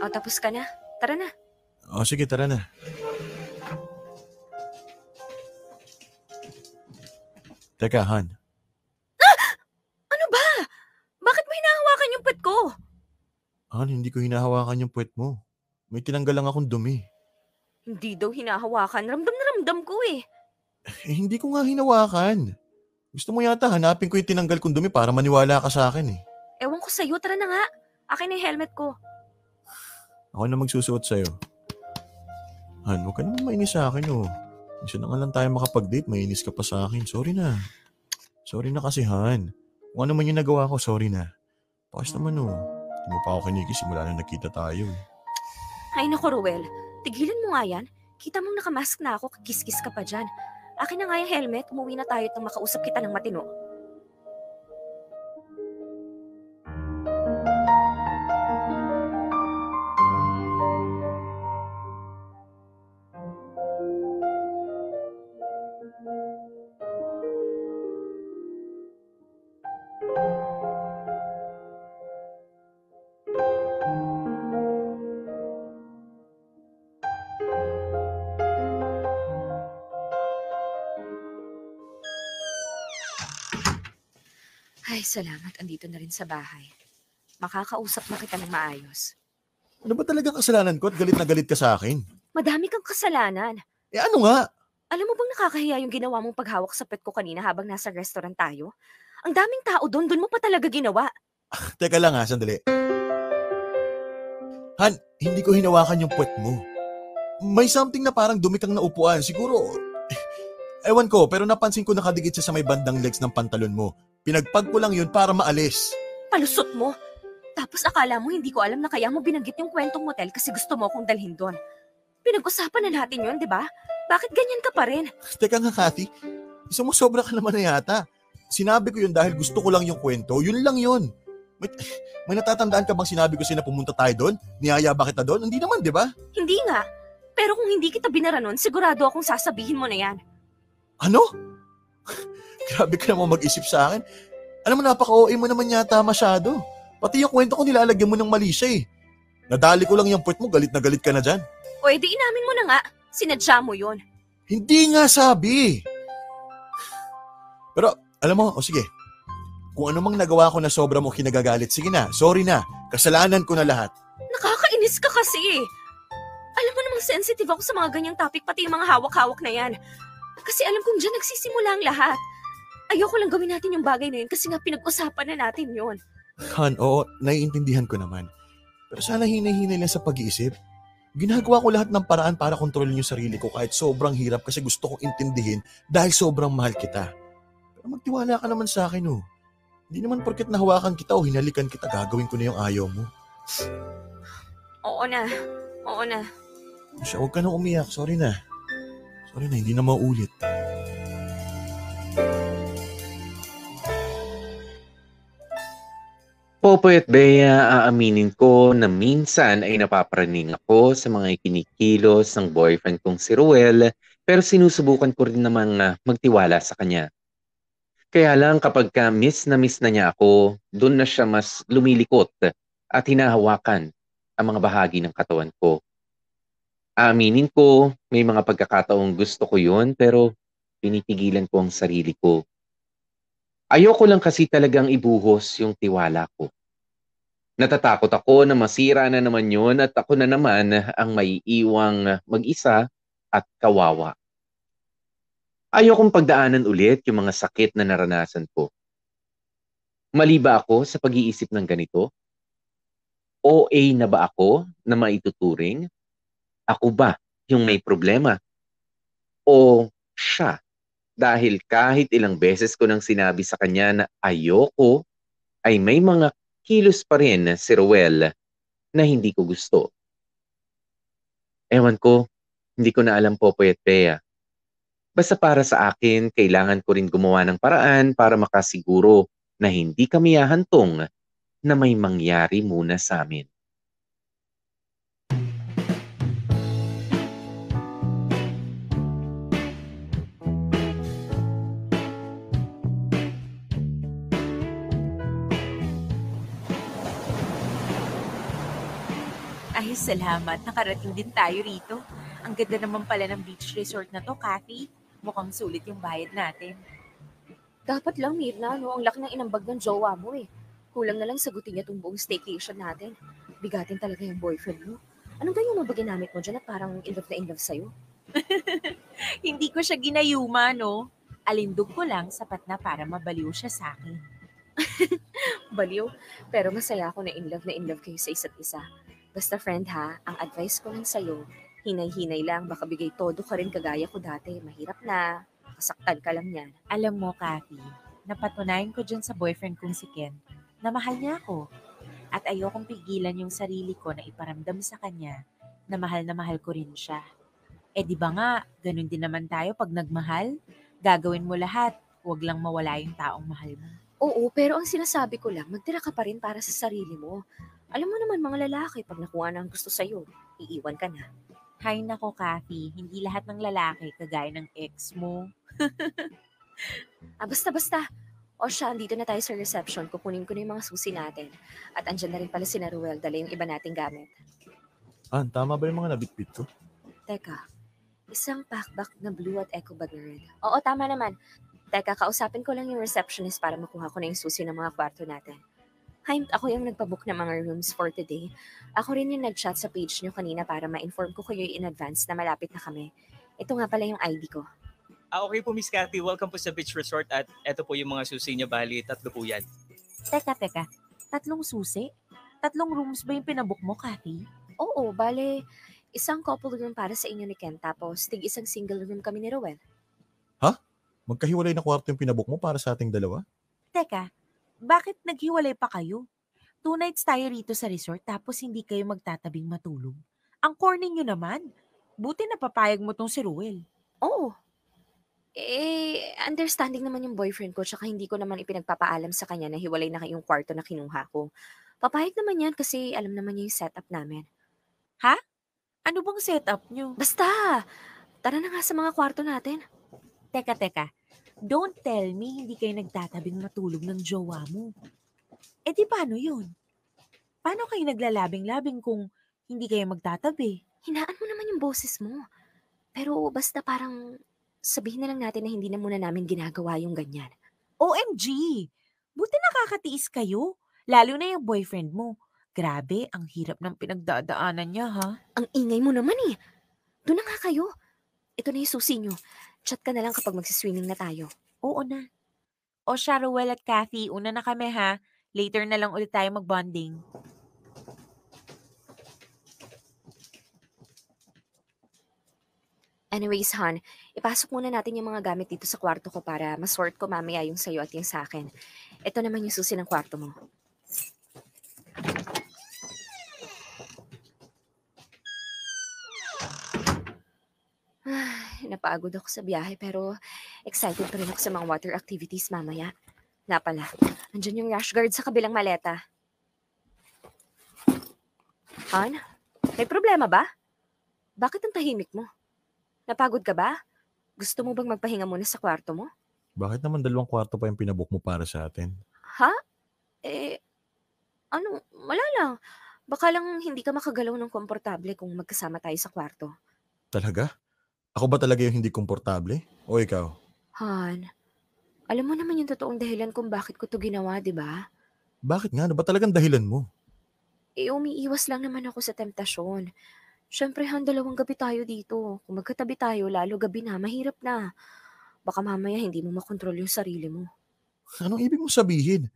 O, tapos ka na. Tara na. O sige, tara na. Teka, Han. Ano ba? Bakit mo hinahawakan yung puwet ko? Han, hindi ko hinahawakan yung puwet mo. May tinanggal lang akong dumi. Hindi daw hinahawakan. Ramdam na ramdam ko eh. Eh, hindi ko nga hinawakan. Gusto mo yata hanapin ko yung tinanggal kong dumi para maniwala ka sa akin eh. Ewan ko sa'yo. Tara na nga. Akin na yung helmet ko. Ako na magsusuot sa'yo. Han, huwag ka naman mainis sa akin oh. Isa na nga lang tayo makapag-date, mainis ka pa sa akin. Sorry na. Sorry na kasi Han. Kung ano man yung nagawa ko, sorry na. Pakas naman oh. Hindi mo pa ako kinikis simula na nakita tayo. eh. Ay nako, Ruel. Tigilan mo nga yan. Kita mong nakamask na ako, kiskis ka pa dyan. Akin na nga yung helmet, umuwi na tayo at nang makausap kita ng matino. Salamat. Andito na rin sa bahay. Makakausap na kita ng maayos. Ano ba talaga kasalanan ko at galit na galit ka sa akin? Madami kang kasalanan. Eh ano nga? Alam mo bang nakakahiya yung ginawa mong paghawak sa pet ko kanina habang nasa restaurant tayo? Ang daming tao doon, doon mo pa talaga ginawa. Teka lang ha, sandali. Han, hindi ko hinawakan yung puwet mo. May something na parang dumi kang naupuan. Siguro, ewan ko, pero napansin ko nakadikit siya sa may bandang legs ng pantalon mo. Pinagpag ko lang yun para maalis. Palusot mo. Tapos akala mo hindi ko alam na kaya mo binanggit yung kwentong motel kasi gusto mo akong dalhin doon. Pinag-usapan na natin yun, di ba? Bakit ganyan ka pa rin? Teka nga, Kathy. Sumusobra ka naman na yata. Sinabi ko yun dahil gusto ko lang yung kwento. Yun lang yun. May, may natatandaan ka bang sinabi ko sa'yo na pumunta tayo doon? Niyaya ba kita doon? Hindi naman, di ba? Hindi nga. Pero kung hindi kita binara nun, sigurado akong sasabihin mo na yan. Ano? [LAUGHS] Grabe ka naman mag-isip sa akin. Alam mo, napaka-OA mo naman yata masyado. Pati yung kwento ko nilalagyan mo ng mali siya eh. Nadali ko lang yung puwet mo, galit na galit ka na dyan. Pwede inamin mo na nga. Sinadya mo yun. Hindi nga sabi. Pero, alam mo, o sige. Kung ano mang nagawa ko na sobra mo kinagagalit, sige na, sorry na. Kasalanan ko na lahat. Nakakainis ka kasi. Alam mo namang sensitive ako sa mga ganyang topic, pati yung mga hawak-hawak na yan. Kasi alam kong dyan nagsisimula ang lahat. Ayoko lang gawin natin yung bagay na yun kasi nga pinag-usapan na natin yun. Han, oo, naiintindihan ko naman. Pero sana hinay-hinay lang sa pag-iisip. Ginagawa ko lahat ng paraan para kontrolin yung sarili ko kahit sobrang hirap kasi gusto kong intindihin dahil sobrang mahal kita. Pero magtiwala ka naman sa akin, oh. Hindi naman porket nahawakan kita o hinalikan kita, gagawin ko na yung ayaw mo. Oo na. Oo na. Siya, huwag ka nang umiyak. Sorry na. Sorry na, hindi na maulit. Popoy at Bea, aaminin ko na minsan ay napapraning ako sa mga ikinikilos ng boyfriend kong si Ruel pero sinusubukan ko rin namang ah, magtiwala sa kanya. Kaya lang kapag ka miss na miss na niya ako, doon na siya mas lumilikot at hinahawakan ang mga bahagi ng katawan ko. Aaminin ko, may mga pagkakataong gusto ko yun pero pinipigilan ko ang sarili ko. Ayoko lang kasi talagang ibuhos yung tiwala ko. Natatakot ako na masira na naman yun at ako na naman ang maiiwang mag-isa at kawawa. Ayokong pagdaanan ulit yung mga sakit na naranasan ko. Mali ba ako sa pag-iisip ng ganito? OA na ba ako na maituturing? Ako ba yung may problema? O siya? Dahil kahit ilang beses ko nang sinabi sa kanya na ayoko, ay may mga kilos pa rin si Ruel na hindi ko gusto. Ewan ko, hindi ko na alam po po at Bea. Basta para sa akin, kailangan ko rin gumawa ng paraan para makasiguro na hindi kami hahantong na may mangyari muna sa amin. Salamat, nakarating din tayo rito. Ang ganda naman pala ng beach resort na to, Kathy. Mukhang sulit yung bayad natin. Dapat lang, Mirna, no? Ang laki ng inambag ng jowa mo eh. Kulang na lang sagutin niya tong buong staycation natin. Bigatin talaga yung boyfriend mo. Anong ganyan mo ba ginamit mo dyan at parang in love na in love sa'yo? [LAUGHS] Hindi ko siya ginayuma, no? Alindog ko lang, sapat na para mabaliw siya sa akin. [LAUGHS] Baliw. Pero masaya ako na in love na in love kayo sa isa't isa. Basta friend ha, ang advice ko lang sa'yo, hinay-hinay lang, baka bigay todo ka rin kagaya ko dati. Mahirap na. Kasaktan ka lang yan. Alam mo, Kathy, napatunayan ko dyan sa boyfriend kong si Ken na mahal niya ako. At ayokong pigilan yung sarili ko na iparamdam sa kanya na mahal na mahal ko rin siya. Eh di ba nga, ganun din naman tayo pag nagmahal? Gagawin mo lahat, huwag lang mawala yung taong mahal mo. Oo, pero ang sinasabi ko lang, magtira ka pa rin para sa sarili mo. Alam mo naman mga lalaki, pag nakuha na ang gusto sa'yo, iiwan ka na. Hay nako, Kathy, hindi lahat ng lalaki kagaya ng ex mo. [LAUGHS] Ah, basta-basta. O siya, andito na tayo sa reception. Kukunin ko na yung mga susi natin. At andyan na rin pala si Ruel, dala yung iba nating gamit. Ah, tama ba yung mga nabitbit ko? Teka, isang packback na blue at eco bag na red. Oo, tama naman. Teka, kausapin ko lang yung receptionist para makuha ko na yung susi ng mga kwarto natin. Hi, ako yung nagpabook ng mga rooms for today. Ako rin yung nag-chat sa page nyo kanina para ma-inform ko kayo in advance na malapit na kami. Ito nga pala yung ID ko. Ah, okay po, Miss Cathy. Welcome po sa Beach Resort at eto po yung mga susi niyo. Bali, tatlo po yan. Teka, teka, tatlong susi? Tatlong rooms ba yung pinabook mo, Kathy? Oo, bale, isang couple room para sa inyo ni Ken, tapos tig isang single room kami ni Rowel. Magkahiwalay na kwarto yung pinabook mo para sa ating dalawa? Teka, bakit naghiwalay pa kayo? Two nights tayo rito sa resort tapos hindi kayo magtatabing matulog. Ang corny nyo naman. Buti na papayag mo tong si Ruel. Oo. Eh, understanding naman yung boyfriend ko, tsaka hindi ko naman ipinagpapaalam sa kanya na hiwalay na yung kwarto na kinuha ko. Papayag naman yan kasi alam naman niya yung setup namin. Ano bang setup nyo? Basta! Tara na nga sa mga kwarto natin. Teka, teka. Don't tell me hindi kayo nagtatabing matulog ng jowa mo. Eh di paano yun? Paano kayo naglalabing-labing kung hindi kayo magtatabi? Hinaan mo naman yung boses mo. Pero basta parang sabihin na lang natin na hindi na muna namin ginagawa yung ganyan. OMG! Buti nakakatiis kayo. Lalo na yung boyfriend mo. Grabe, ang hirap ng pinagdadaanan niya, ha? Ang ingay mo naman eh. Doon na nga kayo. Ito na yung susi nyo. Chat ka na lang kapag magsiswimming na tayo. Oo na. O siya, Ruel at Kathy, una na kami, ha? Later na lang ulit tayo mag-bonding. Anyways, Han, ipasok muna natin yung mga gamit dito sa kwarto ko para masort ko mamaya yung sa'yo at yung sa akin. Ito naman yung susi ng kwarto mo. Ay, napagod ako sa biyahe pero excited pa rin ako sa mga water activities mamaya. Nga pala, andyan yung rash guard sa kabilang maleta. Han, may problema ba? Bakit ang tahimik mo? Napagod ka ba? Gusto mo bang magpahinga muna sa kwarto mo? Bakit naman dalawang kwarto pa yung pinabook mo para sa atin? Ha? Eh, ano, wala lang. Baka lang hindi ka makagalaw ng komportable kung magkasama tayo sa kwarto. Talaga? Ako ba talaga yung hindi komportable? O ikaw? Han, alam mo naman yung totoong dahilan kung bakit ko to ginawa, di ba? Bakit nga? Ano ba talagang dahilan mo? Eh, umiiwas lang naman ako sa temptasyon. Siyempre, Han, dalawang gabi tayo dito. Kung magkatabi tayo, lalo gabi na, mahirap na. Baka mamaya hindi mo makontrol yung sarili mo. Anong ibig mo sabihin?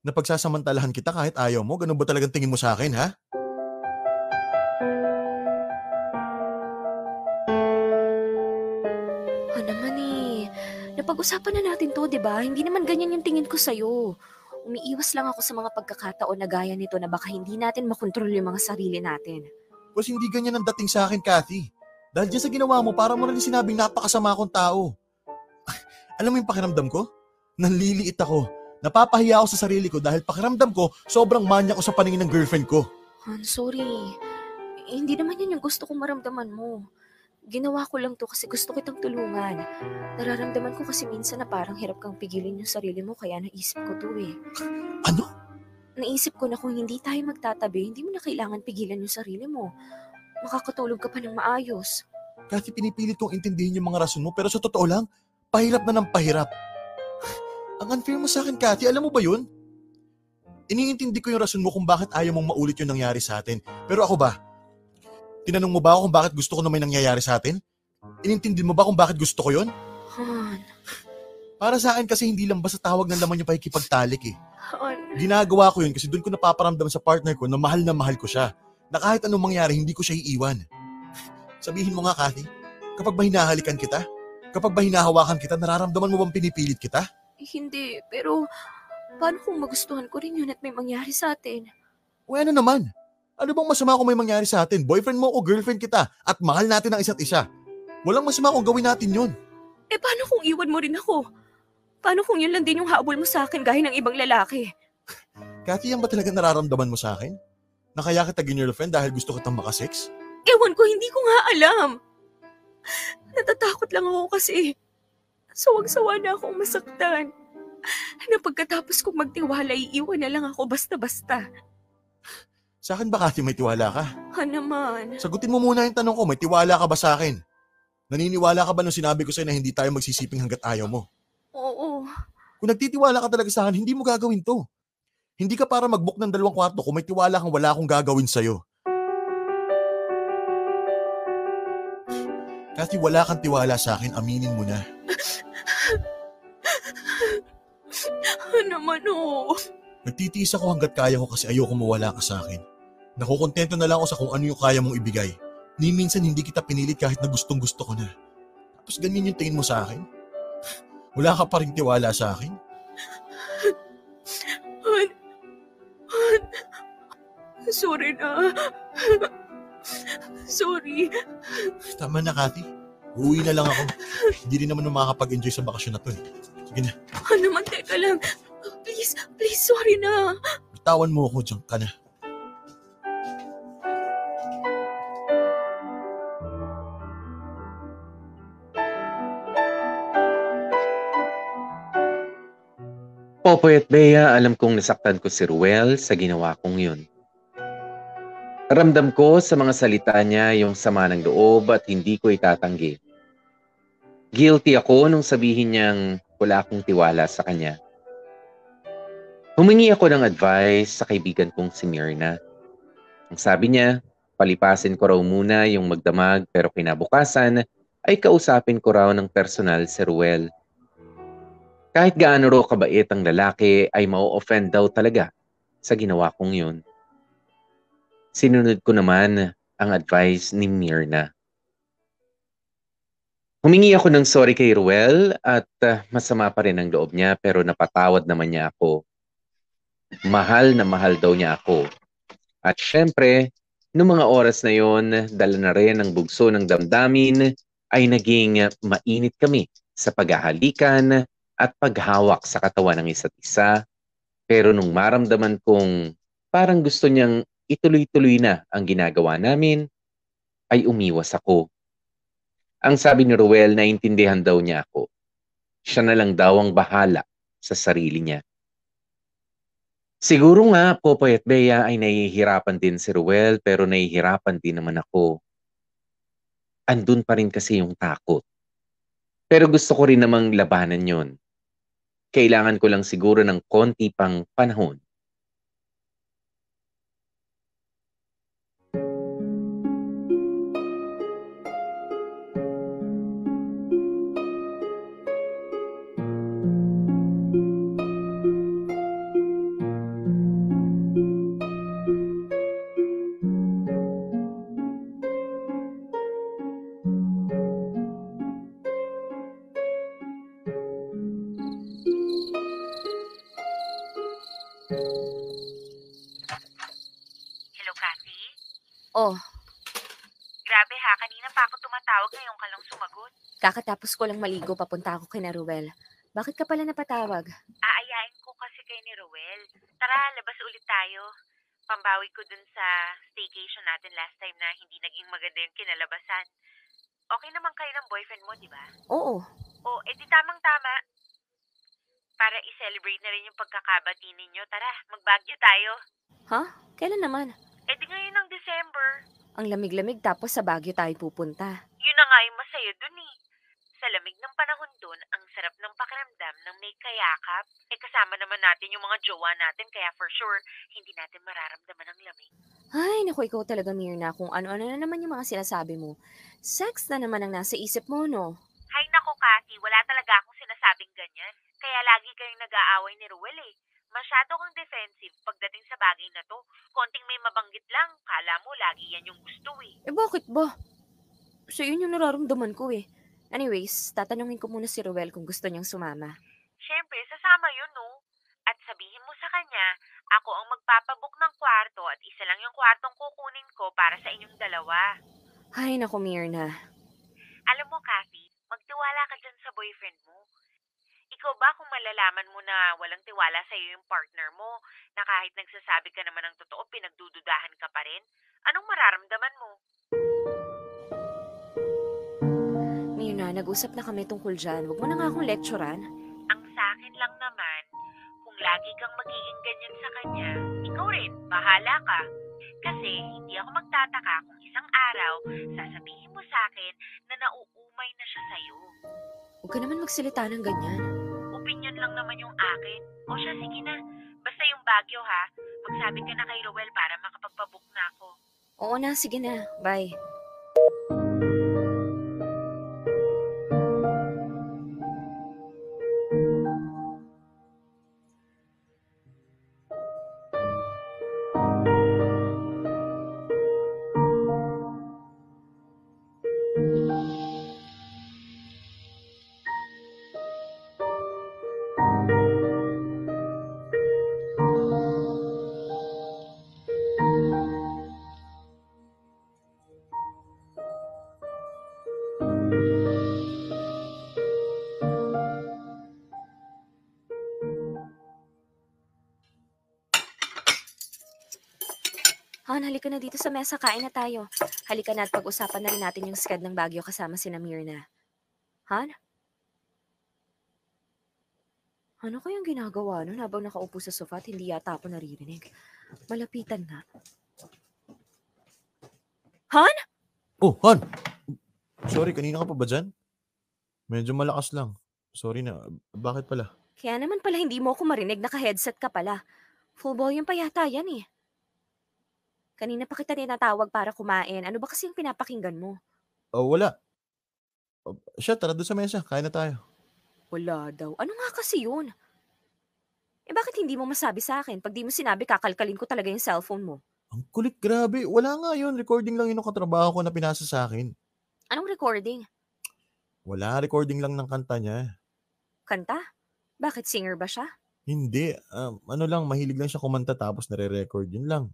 Na pagsasamantalahan kita kahit ayaw mo? Ganun ba talagang tingin mo sa akin? Ha Napag-usapan na natin to, di ba? Hindi naman ganyan yung tingin ko sa'yo. Umiiwas lang ako sa mga pagkakataon na gaya nito na baka hindi natin makontrol yung mga sarili natin. Boss, hindi ganyan ang dating sa akin, Kathy. Dahil dyan sa ginawa mo, para mo na rin sinabing napakasama akong tao. [LAUGHS] Alam mo yung pakiramdam ko? Nanliliit ako. Napapahiya ako sa sarili ko dahil pakiramdam ko, sobrang manya ko sa paningin ng girlfriend ko. Han, sorry. Eh, hindi naman yan yung gusto kong maramdaman mo. Ginawa ko lang to kasi gusto kitang tulungan. Nararamdaman ko kasi minsan na parang hirap kang pigilin yung sarili mo kaya naisip ko to eh. Ano? naisip ko na kung hindi tayo magtatabi, hindi mo na kailangan pigilan yung sarili mo. Makakatulog ka pa ng maayos. Kasi pinipilit kong intindihin yung mga rason mo, pero sa totoo lang, pahirap na ng pahirap. Ang unfair mo sa akin, Cathy, alam mo ba yun? Iniintindi ko yung rason mo kung bakit ayaw mong maulit yung nangyari sa atin. Pero ako ba? Tinanong mo ba ako kung bakit gusto ko na may nangyayari sa atin? Inintindi mo ba kung bakit gusto ko yon? Han, Para sa akin kasi hindi lang basta tawag ng laman yung pakikipagtalik eh. Han, Ginagawa ko yun kasi doon ko napaparamdam sa partner ko na mahal na mahal ko siya. Na kahit anong mangyari, hindi ko siya iiwan. Sabihin mo nga, Cathy, kapag ba hinahalikan kita? Kapag ba hinahawakan kita, nararamdaman mo bang pinipilit kita? hindi, pero paano kung magustuhan ko rin yun at may mangyari sa atin? O ano naman? Ano bang masama kung may mangyari sa atin? Boyfriend mo o girlfriend kita at mahal natin ang isa't isa. Walang masama kung gawin natin yun. Eh paano kung iwan mo rin ako? Paano kung yun lang din yung habol mo sa akin gaya ng ibang lalaki? Cathy, yan ba talaga nararamdaman mo sa akin? Na kaya kita girlfriend dahil gusto kitang makasex? Ewan ko, hindi ko nga alam. Natatakot lang ako kasi sawag-sawa na akong masaktan. Na pagkatapos kong magtiwala, iiwan na lang ako basta-basta. Sa akin ba, Cathy, may tiwala ka? Ha naman. Sagutin mo muna yung tanong ko, may tiwala ka ba sa akin? Naniniwala ka ba nung sinabi ko sa'yo na hindi tayo magsisiping hanggat ayaw mo? Oo. Kung nagtitiwala ka talaga sa akin, hindi mo gagawin to. Hindi ka para mag-book ng dalawang kwarto kung may tiwala kang wala akong gagawin sa'yo. Kasi wala kang tiwala sa akin, aminin mo na. Ha naman, oo. Nagtitiis ako hanggat kaya ko kasi ayoko mawala ka sa akin. Nakukontento na lang ako sa kung ano yung kaya mong ibigay. Ni minsan hindi kita pinilit kahit na gustong gusto ko na. Tapos ganyan yung tingin mo sa akin? [LAUGHS] Wala ka pa rin tiwala sa akin? Han. Han. Sorry na. Sorry. Tama na, Cathy. Uuwi na lang ako. Hindi rin naman makakapag-enjoy sa bakasyon na to eh. Sige na, Ha naman, teka lang. Please, please, sorry na. bitawan mo ako dyan ka na. Popoy at Bea, alam kong nasaktan ko si Ruel sa ginawa kong yun. Ramdam ko sa mga salita niya yung sama ng loob at hindi ko itatanggi. Guilty ako nung sabihin niyang wala akong tiwala sa kanya. Humingi ako ng advice sa kaibigan kong si Mirna. Ang sabi niya, palipasin ko raw muna yung magdamag pero kinabukasan ay kausapin ko raw ng personal si Ruel. Kahit gaano raw kabait ang lalaki ay mau-offend daw talaga sa ginawa kong yun. Sinunod ko naman ang advice ni Mirna. Humingi ako ng sorry kay Ruel at uh, masama pa rin ang loob niya pero napatawad naman niya ako. Mahal na mahal daw niya ako. At syempre, noong mga oras na yon, dala na rin ang bugso ng damdamin ay naging mainit kami sa paghahalikan at paghawak sa katawan ng isa't isa. Pero nung maramdaman kong parang gusto niyang ituloy-tuloy na ang ginagawa namin, ay umiwas ako. Ang sabi ni Ruel, naintindihan daw niya ako. Siya na lang daw ang bahala sa sarili niya. Siguro nga, Popoy at Bea ay nahihirapan din si Ruel pero nahihirapan din naman ako. Andun pa rin kasi yung takot. Pero gusto ko rin namang labanan yon. Kailangan ko lang siguro ng konti pang panahon kakatapos ko lang maligo papunta ako kina Ruel. Bakit ka pala napatawag? Aayain ko kasi kay ni Roel. Tara, labas ulit tayo. Pambawi ko dun sa staycation natin last time na hindi naging maganda yung kinalabasan. Okay naman kayo ng boyfriend mo, di ba? Oo. O, edi tamang-tama. para i-celebrate na rin yung pagkakabati ninyo. Tara, magbagyo tayo. Ha? Kailan naman? Eh di ngayon ng December. Ang lamig-lamig tapos sa Baguio tayo pupunta. Yun na nga yung masaya dun eh. Sa lamig ng panahon dun, ang sarap ng pakiramdam ng may kayakap. Eh kasama naman natin yung mga jowa natin kaya for sure, hindi natin mararamdaman ang lamig. Ay, naku, ikaw talaga, Mirna, kung ano-ano na naman yung mga sinasabi mo. Sex na naman ang nasa isip mo, no? Hay nako, Cathy, wala talaga akong sinasabing ganyan. Kaya lagi kayong nag-aaway ni Ruel eh. Masyado kang defensive pagdating sa bagay na to. Konting may mabanggit lang, kala mo lagi yan yung gusto eh. Eh, bakit ba? So, yun yung nararamdaman ko eh. Anyways, tatanungin ko muna si Ruel kung gusto niyang sumama. Siyempre, sasama yun no. At sabihin mo sa kanya, ako ang magpapabook ng kwarto at isa lang yung kwartong kukunin ko para sa inyong dalawa. Ay, naku, Mirna. Alam mo, Kathy, magtiwala ka dyan sa boyfriend mo. Ikaw ba kung malalaman mo na walang tiwala sa iyo yung partner mo, na kahit nagsasabi ka naman ng totoo, pinagdududahan ka pa rin? Anong mararamdaman mo? Nag-usap na kami tungkol dyan. Huwag mo na nga akong lecturean. Ang sa akin lang naman, kung lagi kang magiging ganyan sa kanya, ikaw rin, bahala ka. Kasi hindi ako magtataka kung isang araw, sasabihin mo sa akin na nauumay na siya sa'yo. Huwag ka naman magsalita ng ganyan. Opinion lang naman yung akin. O siya, sige na. Basta yung Baguio ha, magsabi ka na kay Roel para makapagpabook na ako. Oo na, sige na. Bye. Halika na dito sa mesa. Kain na tayo. Halika na at pag-usapan na rin natin yung sked ng Baguio kasama si Mirna. Han? Ano kayang ginagawa nun habang nakaupo sa sofa at hindi yata ako naririnig? Malapitan nga. Han? Oh, Han! Sorry, kanina ka pa ba dyan? Medyo malakas lang. Sorry na. Bakit pala? Kaya naman pala hindi mo ako marinig, naka-headset ka pala. Full volume pa yata yan eh. Kanina pa kita tinatawag para kumain. Ano ba kasi yung pinapakinggan mo? Oh, wala. Oh, siya, tara doon sa mesa. Kain na tayo. Wala daw. Ano nga kasi yun? Eh bakit hindi mo masabi sa akin? Pag di mo sinabi, kakalkalin ko talaga yung cellphone mo. Ang kulit, grabe. Wala nga yun. Recording lang yun ng katrabaho ko na pinasa sa akin. Anong recording? Wala, recording lang ng kanta niya. Kanta? Bakit singer ba siya? Hindi. Um, ano lang, mahilig lang siya kumanta tapos nare-record. Yun lang.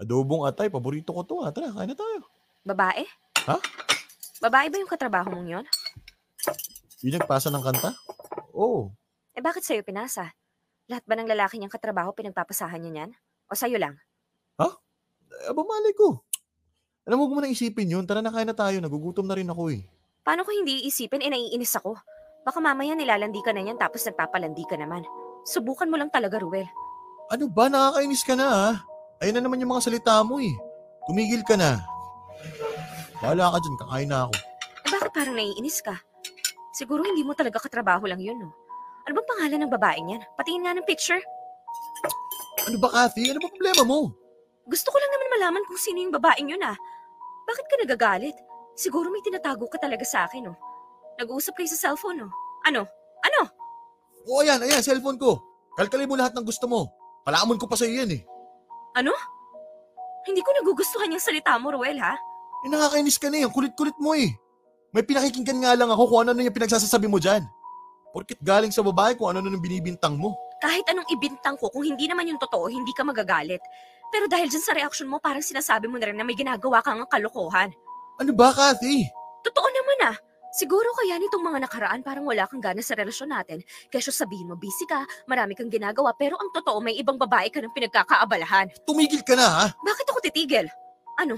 Adobong atay. Paborito ko to. Ha. Tara, kain na tayo. Babae? Ha? Babae ba yung katrabaho mong yon? Yung nagpasa ng kanta? Oo. Eh bakit sa'yo pinasa? Lahat ba ng lalaki niyang katrabaho pinagpapasahan niya niyan? O sa'yo lang? Eh, aba, malay ko. Alam mo, huwag mo nang isipin yun. Tara na, kain na tayo. Nagugutom na rin ako eh. Paano ko hindi iisipin? Eh naiinis ako. Baka mamaya nilalandi ka na yan tapos nagpapalandi ka naman. Subukan mo lang talaga, Ruel. Ano ba? Nakakainis ka na ha? Ayun na naman yung mga salita mo eh. Tumigil ka na. Bahala ka dyan, kakain na ako. Eh bakit parang naiinis ka? Siguro hindi mo talaga katrabaho lang yun, no? Ano bang pangalan ng babaeng yan? Patingin nga ng picture. Ano ba, Kathy? Ano ba problema mo? Gusto ko lang naman malaman kung sino yung babaeng yun, ah. Bakit ka nagagalit? Siguro may tinatago ka talaga sa akin, no? Nag-uusap kayo sa cellphone, no? Ano? Ano? Oo, ayan, ayan, cellphone ko. Kalkalin mo lahat ng gusto mo. Palamon ko pa sa'yo yan eh. Ano? Hindi ko nagugustuhan yung salita mo, Ruel, ha? Eh, nakakainis ka na eh. Ang kulit-kulit mo eh. May pinakikinggan nga lang ako kung ano na yung pinagsasasabi mo dyan. Porkit galing sa babae kung ano na yung binibintang mo. Kahit anong ibintang ko, kung hindi naman yung totoo, hindi ka magagalit. Pero dahil dyan sa reaction mo, parang sinasabi mo na rin na may ginagawa kang kalokohan. Ano ba, Kathy? Totoo naman ah. Siguro kaya nitong mga nakaraan parang wala kang gana sa relasyon natin. Kesyo sabihin mo busy ka, marami kang ginagawa, pero ang totoo may ibang babae ka ng pinagkakaabalahan. Tumigil ka na ha? Bakit ako titigil? Ano?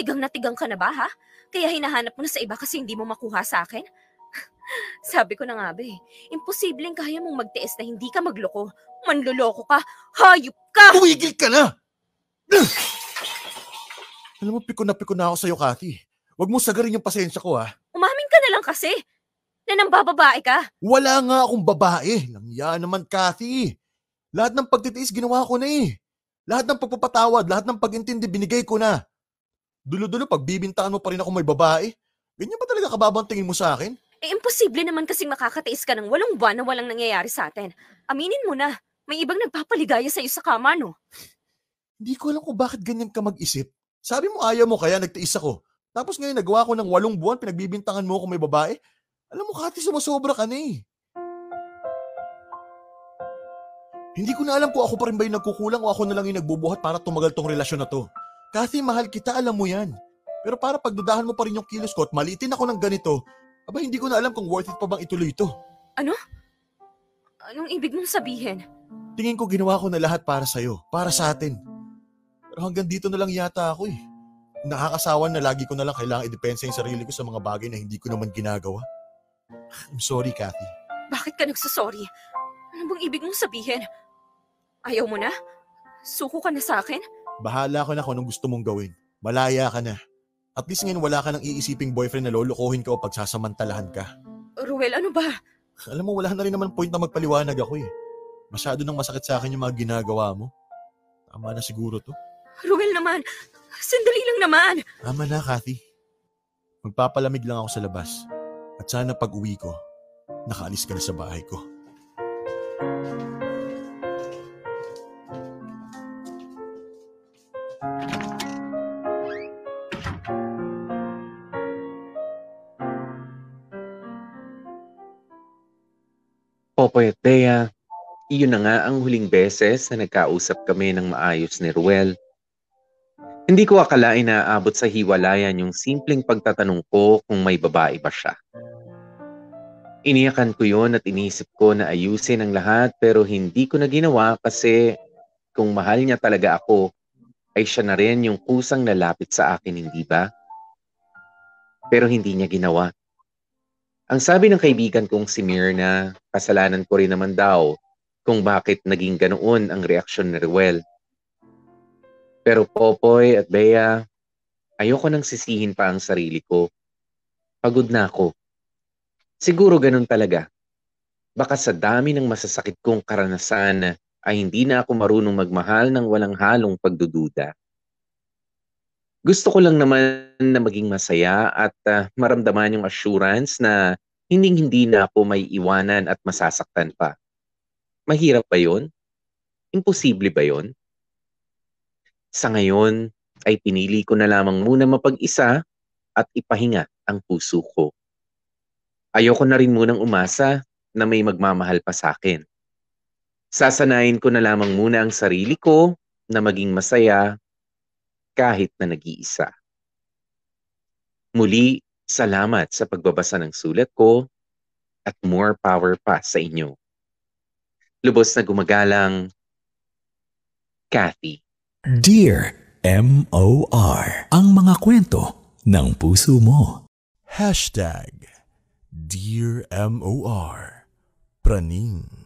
Tigang na tigang ka na ba ha? Kaya hinahanap mo na sa iba kasi hindi mo makuha sa akin? [LAUGHS] Sabi ko na nga ba eh, imposibleng kaya mong magtiis na hindi ka magloko. Manloloko ka, hayop ka! Tumigil ka na! [CLEARS THROAT] Alam mo, piko na piko na ako sa'yo, Cathy. Huwag mo sagarin yung pasensya ko, ha? Na lang kasi na nambababae ka. Wala nga akong babae. Langya naman, Cathy. Lahat ng pagtitiis ginawa ko na eh. Lahat ng pagpapatawad, lahat ng pag-intindi binigay ko na. Dulo-dulo, pagbibintaan mo pa rin ako may babae. Ganyan ba talaga kababang tingin mo sa akin? Eh, imposible naman kasing makakatiis ka ng walong buwan na walang nangyayari sa atin. Aminin mo na, may ibang nagpapaligaya sa'yo sa kama, no? Hindi ko alam kung bakit ganyan ka mag-isip. Sabi mo ayaw mo kaya nagtiis ako. Tapos ngayon nagawa ko ng walong buwan, pinagbibintangan mo ako may babae. Alam mo, Kati, sumasobra ka na eh. Hindi ko na alam kung ako pa rin ba yung nagkukulang o ako na lang yung nagbubuhat para tumagal tong relasyon na to. Kathy, mahal kita, alam mo yan. Pero para pagdudahan mo pa rin yung kilos ko at maliitin ako ng ganito, aba hindi ko na alam kung worth it pa bang ituloy ito. Anong ibig mong sabihin? Tingin ko ginawa ko na lahat para sa'yo, para sa atin. Pero hanggang dito na lang yata ako eh. Nakakasawan na lagi ko na lang kailangan idepensa yung sarili ko sa mga bagay na hindi ko naman ginagawa. I'm sorry, Kathy. Bakit ka nagsasorry? Ano bang ibig mong sabihin? Ayaw mo na? Suko ka na sa akin? Bahala ka na kung anong gusto mong gawin. Malaya ka na. At least ngayon wala ka nang iisiping boyfriend na lolokohin ka o pagsasamantalahan ka. Ruel, ano ba? Alam mo, wala na rin naman point na magpaliwanag ako eh. Masyado nang masakit sa akin yung mga ginagawa mo. Tama na siguro to. Ruel naman, sandali lang naman. Tama na, Kathy. Magpapalamig lang ako sa labas. At sana pag uwi ko, nakaalis ka na sa bahay ko. Popoy at Bea, iyon na nga ang huling beses na nagkausap kami ng maayos ni Ruel. Hindi ko akalain na aabot sa hiwalayan yung simpleng pagtatanong ko kung may babae ba siya. Iniyakan ko yon at inisip ko na ayusin ang lahat pero hindi ko na ginawa kasi kung mahal niya talaga ako, ay siya na rin yung kusang lalapit sa akin, hindi ba? Pero hindi niya ginawa. Ang sabi ng kaibigan kong si Mirna, kasalanan ko rin naman daw kung bakit naging ganoon ang reaksyon ni Ruel. Pero Popoy at Bea, ayoko nang sisihin pa ang sarili ko. Pagod na ako. Siguro ganun talaga. Baka sa dami ng masasakit kong karanasan ay hindi na ako marunong magmahal ng walang halong pagdududa. Gusto ko lang naman na maging masaya at ah, maramdaman yung assurance na hindi-hindi na ako may iwanan at masasaktan pa. Mahirap ba yon? Imposible ba yon? Sa ngayon ay pinili ko na lamang muna mapag-isa at ipahinga ang puso ko. Ayoko na rin munang umasa na may magmamahal pa sa akin. Sasanayin ko na lamang muna ang sarili ko na maging masaya kahit na nag-iisa. Muli, salamat sa pagbabasa ng sulat ko at more power pa sa inyo. Lubos na gumagalang, Kathy. Dear M.O.R. Ang mga kwento ng puso mo. Hashtag Dear M.O.R. Praning.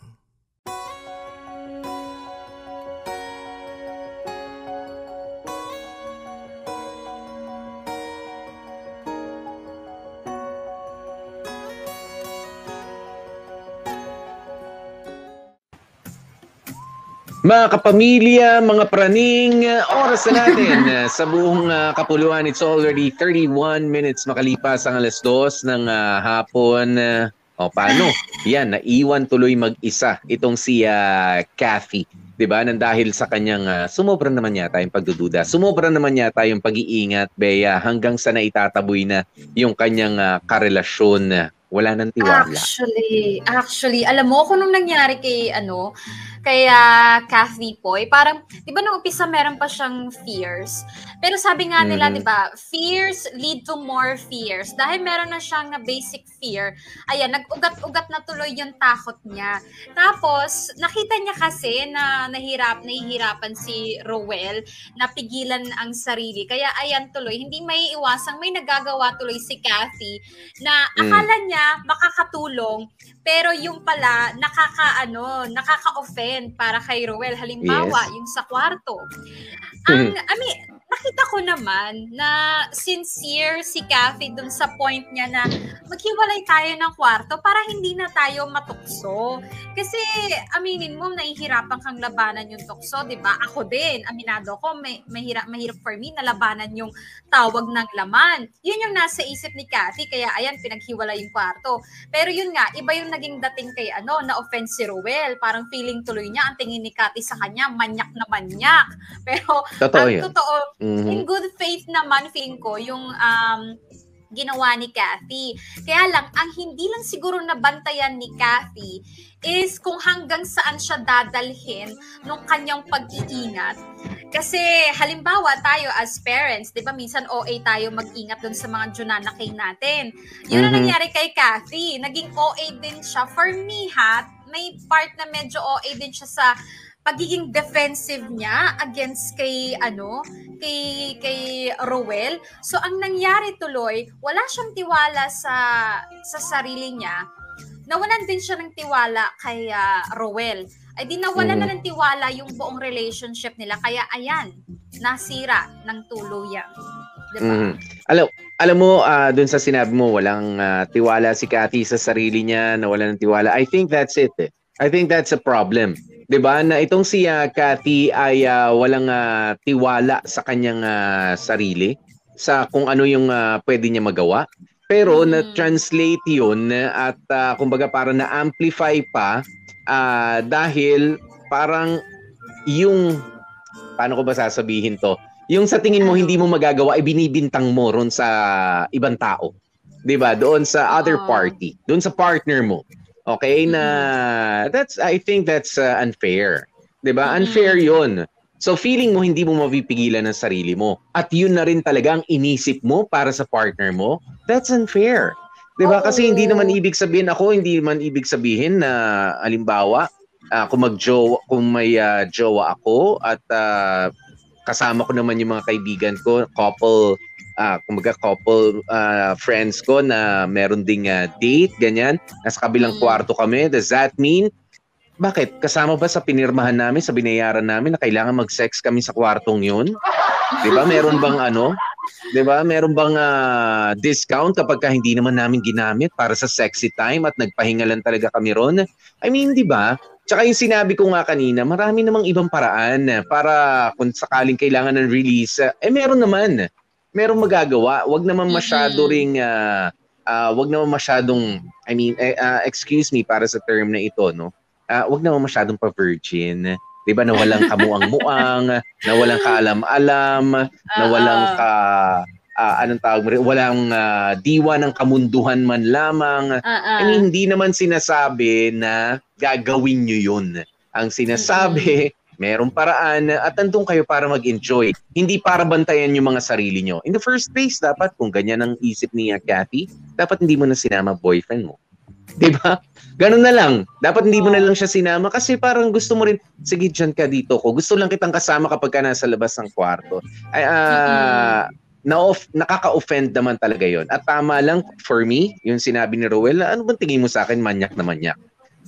Mga kapamilya, mga praning, oras na natin [LAUGHS] sa buong uh, kapuluan. It's already 31 minutes makalipas ang alas dos ng uh, hapon. O paano? Yan, naiwan tuloy mag-isa itong si uh, Kathy. 'Di ba? Nang dahil sa kanyang uh, sumobra naman yata yung pagdududa. Sumobra naman yata yung pag-iingat, Bea, hanggang sa naitataboy na yung kanyang uh, karelasyon. Wala nang tiwala. Actually, actually, alam mo kung nung nangyari kay ano, kaya Kathy Poy. Parang, di ba nung umpisa meron pa siyang fears? Pero sabi nga nila, Mhm. di ba, fears lead to more fears. Dahil meron na siyang na basic fear, ayan, nag-ugat-ugat na tuloy yung takot niya. Tapos, nakita niya kasi na nahirap, nahihirapan si Rowell na pigilan ang sarili. Kaya ayan tuloy, hindi may iwasang may nagagawa tuloy si Kathy na Mm. akala niya makakatulong pero yung pala nakaka-ano, nakaka-offend para kay Rowell. Halimbawa, Yes. yung sa kwarto. [LAUGHS] Ang, I mean, nakita ko naman na sincere si Kathy dun sa point niya na maghiwalay tayo ng kwarto para hindi na tayo matukso. Kasi, aminin mo, nahihirapan kang labanan yung tukso, di ba? Ako din, aminado ko, may, mahirap, mahirap for me na labanan yung tawag ng laman. Yun yung nasa isip ni Kathy, kaya ayan, pinaghiwalay yung kwarto. Pero yun nga, iba yung naging dating kay ano, na-offend si Rowell. Parang feeling tuloy niya, ang tingin ni Kathy sa kanya, manyak na manyak. [LAUGHS] Pero Totoo ang yun. totoo, Mhm. in good faith naman, feeling ko, yung um, ginawa ni Kathy. Kaya lang, ang hindi lang siguro nabantayan ni Kathy is kung hanggang saan siya dadalhin nung kanyang pag-iingat. Kasi halimbawa tayo as parents, 'di ba minsan OA tayo mag-ingat dun sa mga junanakay natin. Yun ang Mhm. nangyari kay Kathy. Naging OA din siya. For me, ha, may part na medyo OA din siya sa pagiging defensive niya against kay ano, kay kay Rowell. So ang nangyari tuloy, wala siyang tiwala sa sa sarili niya. Nawalan din siya ng tiwala kay ah, Rowell. Ay di nawalan Mhm. na ng tiwala yung buong relationship nila. Kaya ayan, nasira ng tuluyan. Diba? Mhm. Alam, alam mo, ah, dun sa sinabi mo, walang ah, tiwala si Cathy sa sarili niya, nawala ng tiwala. I think that's it. Eh. I think that's a problem. 'Di ba? Na itong si ah, Cathy ay ah, walang ah, tiwala sa kanyang ah, sarili, sa kung ano yung ah, pwede niya magawa. Pero Mhm. na-translate yun at ah, kumbaga para na-amplify pa ah, dahil parang yung paano ko ba sasabihin to? Yung sa tingin mo hindi mo magagawa ay binibintang mo ron sa ibang tao. 'Di ba? Doon sa other party, doon sa partner mo. Okay na that's I think that's uh, unfair. 'Di ba? Unfair 'yon. So feeling mo hindi mo mapipigilan ang sarili mo at yun na rin talaga ang inisip mo para sa partner mo, that's unfair. 'Di ba? Kasi hindi naman ibig sabihin ako, hindi man ibig sabihin na halimbawa ah, kung magjowa kung may ah, jowa ako at ah, kasama ko naman yung mga kaibigan ko, couple ah kumbaga couple ah, friends ko na meron ding ah, date ganyan, nasa kabilang Mm. kwarto kami. Does that mean bakit? Kasama ba sa pinirmahan namin, sa binayaran namin na kailangan mag-sex kami sa kwartong yun? 'Di ba? Meron bang ano? 'Di ba? Meron bang ah, discount kapag ka hindi naman namin ginamit para sa sexy time at nagpahinga lang talaga kami ron? I mean, 'di ba? Tsaka yung sinabi ko nga kanina, marami namang ibang paraan para kung sakaling kailangan ng release, eh meron naman. Meron magagawa. Wag naman masyado Mhm. ring ah, ah, wag naman masyadong I mean, ah, excuse me para sa term na ito, no? Ah, wag naman masyadong pa-virgin. 'Di ba? Na walang kamuang-muang, [LAUGHS] na walang kaalam-alam, na walang ka ah, anong tawag mo rin, walang ah, diwa ng kamunduhan man lamang. Ah, I mean, hindi naman sinasabi na gagawin nyo yun. Ang sinasabi, merong paraan at andun kayo para mag-enjoy. Hindi para bantayan yung mga sarili nyo. In the first place, dapat kung ganyan ang isip ni ah, Kathy, dapat hindi mo na sinama boyfriend mo. 'Di ba? Ganun na lang. Dapat hindi mo na lang siya sinama kasi parang gusto mo rin, sige dyan ka dito ko. Gusto lang kitang kasama kapag ka nasa labas ng kwarto. Ay, ah, na-off, nakaka-offend naman talaga yon At tama lang for me, yung sinabi ni Rowell, ano bang tingin mo sa akin, manyak na manyak?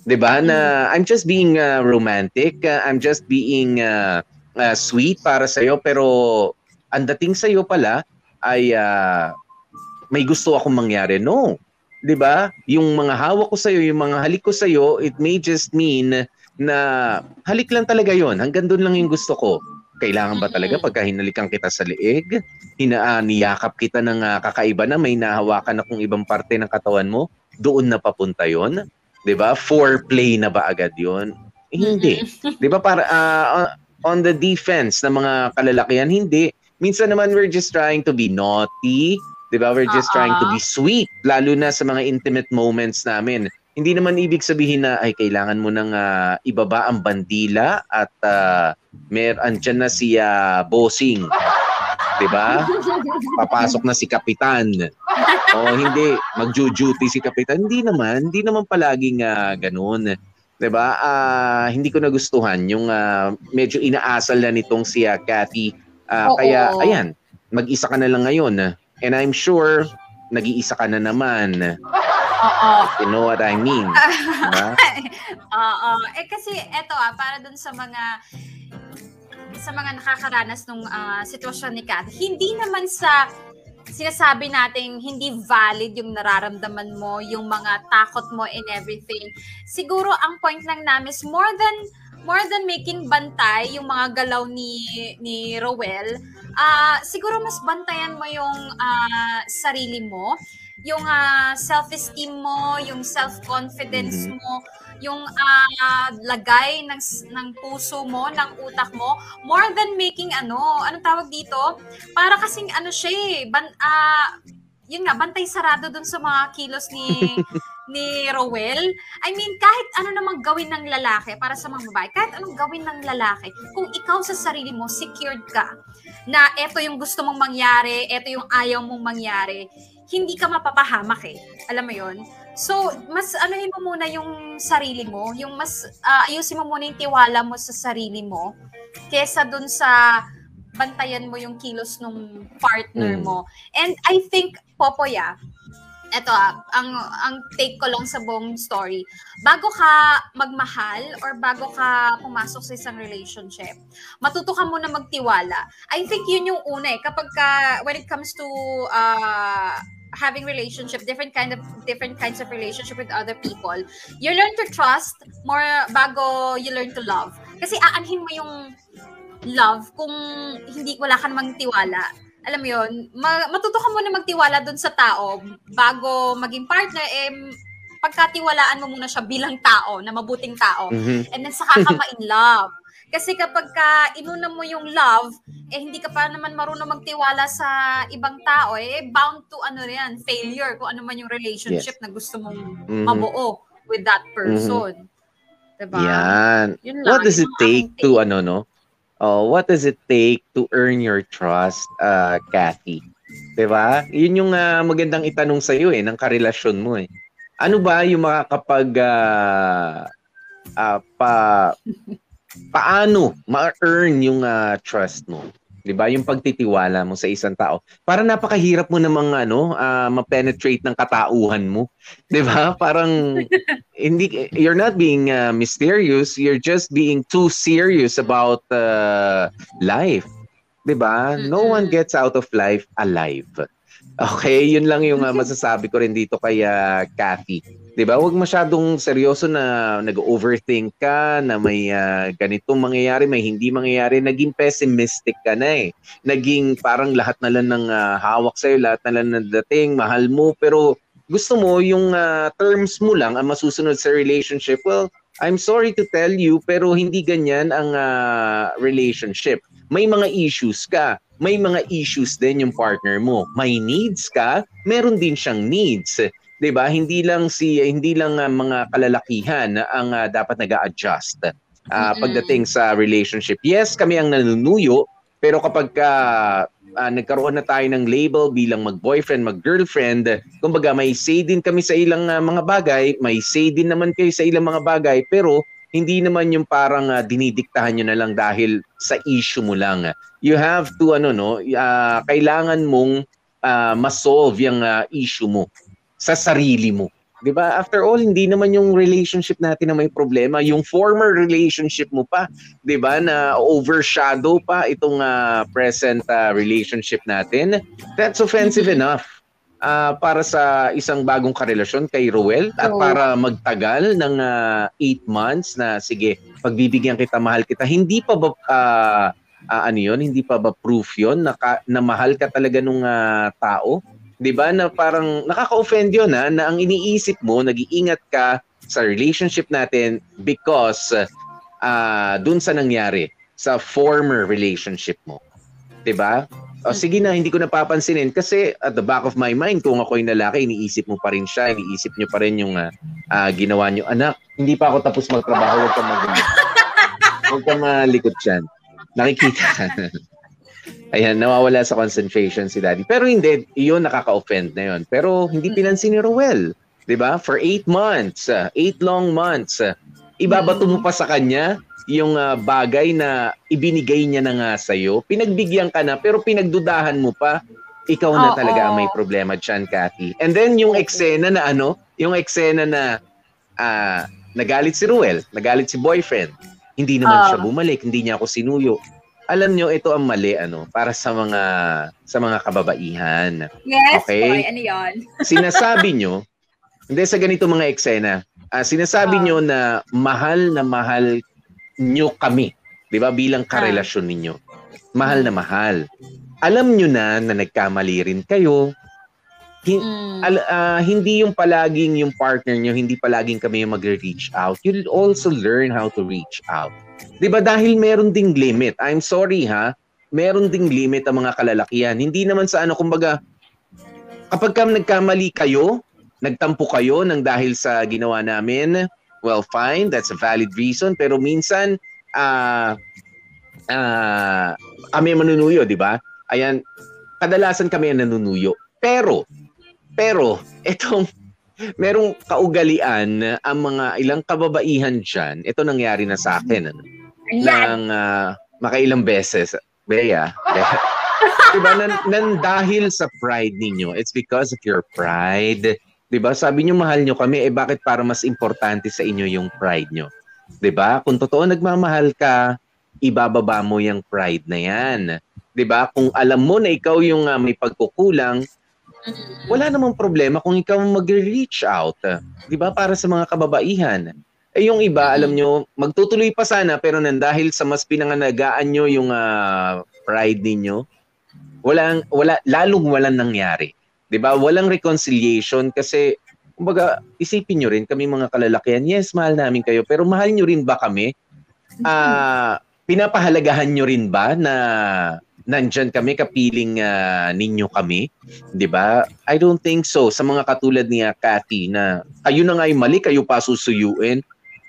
'Di ba? Na I'm just being uh, romantic, uh, I'm just being uh, uh, sweet para sa pero ang dating sa pala ay uh, may gusto akong mangyari. No. 'Di ba? Yung mga hawak ko sa yung mga halik ko sa it may just mean na halik lang talaga 'yon. Hanggang doon lang yung gusto ko. Kailangan ba talaga pagka hinalikan kita sa leeg, hina ah, niyakap kita ng ah, kakaiba na may nahawakan akong ibang parte ng katawan mo, doon na papunta 'yon? 'Di ba? Foreplay na ba agad 'yon? Eh, hindi. [LAUGHS] 'Di ba para ah, on- the defense ng mga kalalakihan hindi. Minsan naman we're just trying to be naughty, 'di ba? We're just trying to be sweet lalo na sa mga intimate moments namin. hindi naman ibig sabihin na ay kailangan mo nang ah, ibaba ang bandila at uh, mer andyan na si ah, bossing. 'Di ba? Papasok na si kapitan. O hindi, magjo-duty si kapitan. Hindi naman, hindi naman palaging ah, ganun. 'Di ba? Ah, hindi ko nagustuhan yung ah, medyo inaasal na nitong si Cathy. Ah, Oo. kaya ayan, mag-isa ka na lang ngayon. And I'm sure nag-iisa ka na naman. Oo. You know what I mean? Diba? [LAUGHS] Oo. Eh kasi eto ah, para dun sa mga sa mga nakakaranas ng sitwasyon ni Kat, hindi naman sa sinasabi nating hindi valid yung nararamdaman mo, yung mga takot mo and everything. Siguro ang point lang namin is more than more than making bantay yung mga galaw ni ni Rowell, ah siguro mas bantayan mo yung ah, sarili mo, yung ah, self-esteem mo, yung self-confidence Mhm. mo, yung ah, lagay ng ng puso mo, ng utak mo, more than making ano, anong tawag dito? Para kasing ano siya eh, ban, ah, yun nga, bantay sarado dun sa mga kilos ni [LAUGHS] ni Rowell. I mean, kahit ano namang gawin ng lalaki para sa mga babae, kahit anong gawin ng lalaki, kung ikaw sa sarili mo, secured ka, na eto yung gusto mong mangyari, eto yung ayaw mong mangyari, hindi ka mapapahamak eh. Alam mo yon So, mas anuhin mo muna yung sarili mo, yung mas ah, ayusin mo muna yung tiwala mo sa sarili mo kesa dun sa bantayan mo yung kilos ng partner Mm. mo. And I think, Popoy ah, eto ah, ang, ang take ko lang sa buong story, bago ka magmahal or bago ka pumasok sa isang relationship, matuto ka muna magtiwala. I think yun yung una eh. Kapag ka, when it comes to uh, having relationship, different kind of different kinds of relationship with other people, you learn to trust more bago you learn to love. Kasi aanhin mo yung love kung hindi wala ka namang tiwala. Alam mo yun, ma- matuto ka muna magtiwala dun sa tao bago maging partner, eh, pagkatiwalaan mo muna siya bilang tao, na mabuting tao. Mhm. And then saka ka ma-in love. Kasi kapag ka inuna mo yung love, eh hindi ka pa naman marunong magtiwala sa ibang tao, eh bound to ano yan, failure kung ano man yung relationship na gusto mong Mhm. mabuo with that person. Diba? Yan. Yun lang, What does it take to ano no? Oh, what does it take to earn your trust, uh, Kathy? 'Di ba? Yun yung ah, magandang itanong sa iyo eh ng karelasyon mo eh. Ano ba yung makakapag ah, ah, pa [LAUGHS] paano ma-earn yung ah, trust mo? 'Di ba? Yung pagtitiwala mo sa isang tao. Para napakahirap mo namang ano, ah, ma-penetrate ng katauhan mo. 'Di ba? [LAUGHS] Parang hindi you're not being uh, mysterious you're just being too serious about uh, life 'di ba no one gets out of life alive okay yun lang yung uh, masasabi ko rin dito kay uh, Kathy 'di ba wag masyadong seryoso na nag-overthink ka na may uh, ganitong mangyayari may hindi mangyayari naging pessimistic ka na eh naging parang lahat na lang ng uh, hawak sa lahat na lang ng dating mahal mo pero gusto mo yung ah, terms mo lang ang masusunod sa relationship, well, I'm sorry to tell you, pero hindi ganyan ang ah, relationship. May mga issues ka. May mga issues din yung partner mo. May needs ka, meron din siyang needs. 'Di ba? Hindi lang si hindi lang ah, mga kalalakihan ang ah, dapat nag-a-adjust ah, Mm-mm. pagdating sa relationship. Yes, kami ang nanunuyo, pero kapag ka ah, nagkaroon na tayo ng label bilang mag-boyfriend, mag-girlfriend, kumbaga may say din kami sa ilang ah, mga bagay, may say din naman kayo sa ilang mga bagay, pero hindi naman yung parang ah, dinidiktahan nyo na lang dahil sa issue mo lang. You have to, ano no, ah, kailangan mong ah, ma-solve yung ah, issue mo sa sarili mo. 'Di ba? After all, hindi naman yung relationship natin na may problema, yung former relationship mo pa, 'di ba, na overshadow pa itong ah, present ah, relationship natin. That's offensive enough. ah, para sa isang bagong karelasyon kay Roel at para magtagal ng 8 months na sige, pagbibigyan kita, mahal kita. Hindi pa ba ah, ah, ano 'yon? Hindi pa ba proof 'yon na, ka- na mahal ka talaga nung ah, tao? 'Di ba na parang nakaka-offend 'yon ha na ang iniisip mo nag-iingat ka sa relationship natin because uh, dun sa nangyari sa former relationship mo. 'Di ba? oh, sige na, hindi ko napapansinin kasi at the back of my mind, kung ako'y lalaki, iniisip mo pa rin siya, iniisip niyo pa rin yung ah, ah, ginawa niyo. Anak, hindi pa ako tapos magtrabaho, huwag kang mag [LAUGHS] Huwag kang malikot dyan. Nakikita. [LAUGHS] Ayan, nawawala sa concentration si daddy. Pero hindi, iyon nakaka-offend na yun. Pero hindi pinansin ni Roel. 'di ba? For eight months, uh, eight long months, uh, ibabato mo pa sa kanya yung uh, bagay na ibinigay niya na nga sa'yo. Pinagbigyan ka na, pero pinagdudahan mo pa. Ikaw na Oo. talaga ang may problema dyan, Cathy. And then yung eksena na ano, yung eksena na ah, nagalit si Ruel, nagalit si boyfriend. Hindi naman Oo. siya bumalik, hindi niya ako sinuyo. Alam nyo, ito ang mali ano para sa mga sa mga kababaihan. Yes, Okay. boy. Ano yun? [LAUGHS] Sinasabi nyo, hindi sa ganito mga eksena, ah, sinasabi Ah. nyo na mahal na mahal nyo kami, 'di ba? Bilang karelasyon ninyo. Mahal na mahal. Alam nyo na na nagkamali rin kayo. Hin- Mm. al- ah, hindi yung palaging yung partner nyo, hindi palaging kami yung magre-reach out. You'll also learn how to reach out. 'Di ba dahil meron ding limit. I'm sorry ha, meron ding limit ang mga kalalakihan. Hindi naman sa ano kumbaga kapag ka nagkamali kayo, nagtampo kayo ng dahil sa ginawa namin, well fine, that's a valid reason pero minsan ah ah, kami ang manunuyo, 'di ba? Ayan, kadalasan kami ang nanunuyo. Pero pero [LAUGHS] etong merong kaugalian ang mga ilang kababaihan diyan. Ito nangyari na sa akin ano, ng ah, makailang beses. Bea, [LAUGHS] Bea. diba, nan, nan dahil sa pride ninyo, it's because of your pride. Diba, sabi nyo mahal nyo kami, eh bakit para mas importante sa inyo yung pride nyo? Diba, kung totoo nagmamahal ka, ibababa mo yung pride na yan. Diba, kung alam mo na ikaw yung ah, may pagkukulang, wala namang problema kung ikaw mag-reach out. Di ba? Para sa mga kababaihan. Eh yung iba, alam nyo, magtutuloy pa sana pero nang dahil sa mas pinanganagaan nyo yung ah, pride ninyo, walang, wala, lalong walang nangyari. Di ba? Walang reconciliation kasi, kumbaga, isipin nyo rin, kami mga kalalakihan, yes, mahal namin kayo, pero mahal nyo rin ba kami? Ah, [LAUGHS] pinapahalagahan nyo rin ba na nandyan kami, kapiling ah, ninyo kami? 'di ba? I don't think so. Sa mga katulad ni ah, Cathy na kayo na nga yung mali, kayo pa susuyuin.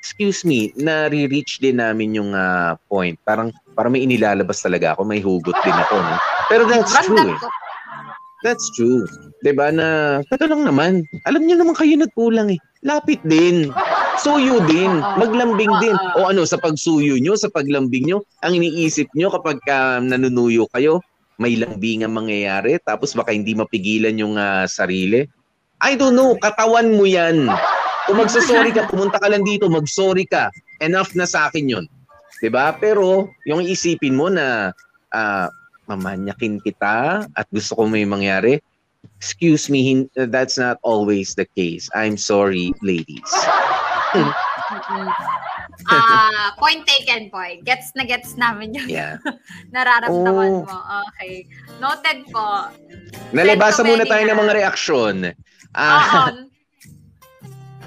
Excuse me, nare-reach din namin yung ah, point. Parang para may inilalabas talaga ako, may hugot din ako, no? Pero that's true. Eh. That's true. 'Di ba na ito lang naman. Alam niyo naman kayo nagkulang eh. Lapit din. Suyo din. Maglambing din. O ano, sa pagsuyo nyo, sa paglambing nyo, ang iniisip nyo kapag ka nanunuyo kayo, may lambing ang mangyayari, tapos baka hindi mapigilan yung ah, sarili. I don't know, katawan mo yan. Kung magsasorry ka, pumunta ka lang dito, magsorry ka. Enough na sa akin yun. 'Di ba? Pero yung isipin mo na ah, mamanyakin kita at gusto ko may mangyari, excuse me, hin- that's not always the case. I'm sorry, ladies. Ah, point taken, boy. Gets na gets namin yung Yeah. [LAUGHS] nararamdaman Oh. mo. Okay. Noted po. Nalabasa muna tayo ng mga reaksyon. Ah, Oo. [LAUGHS]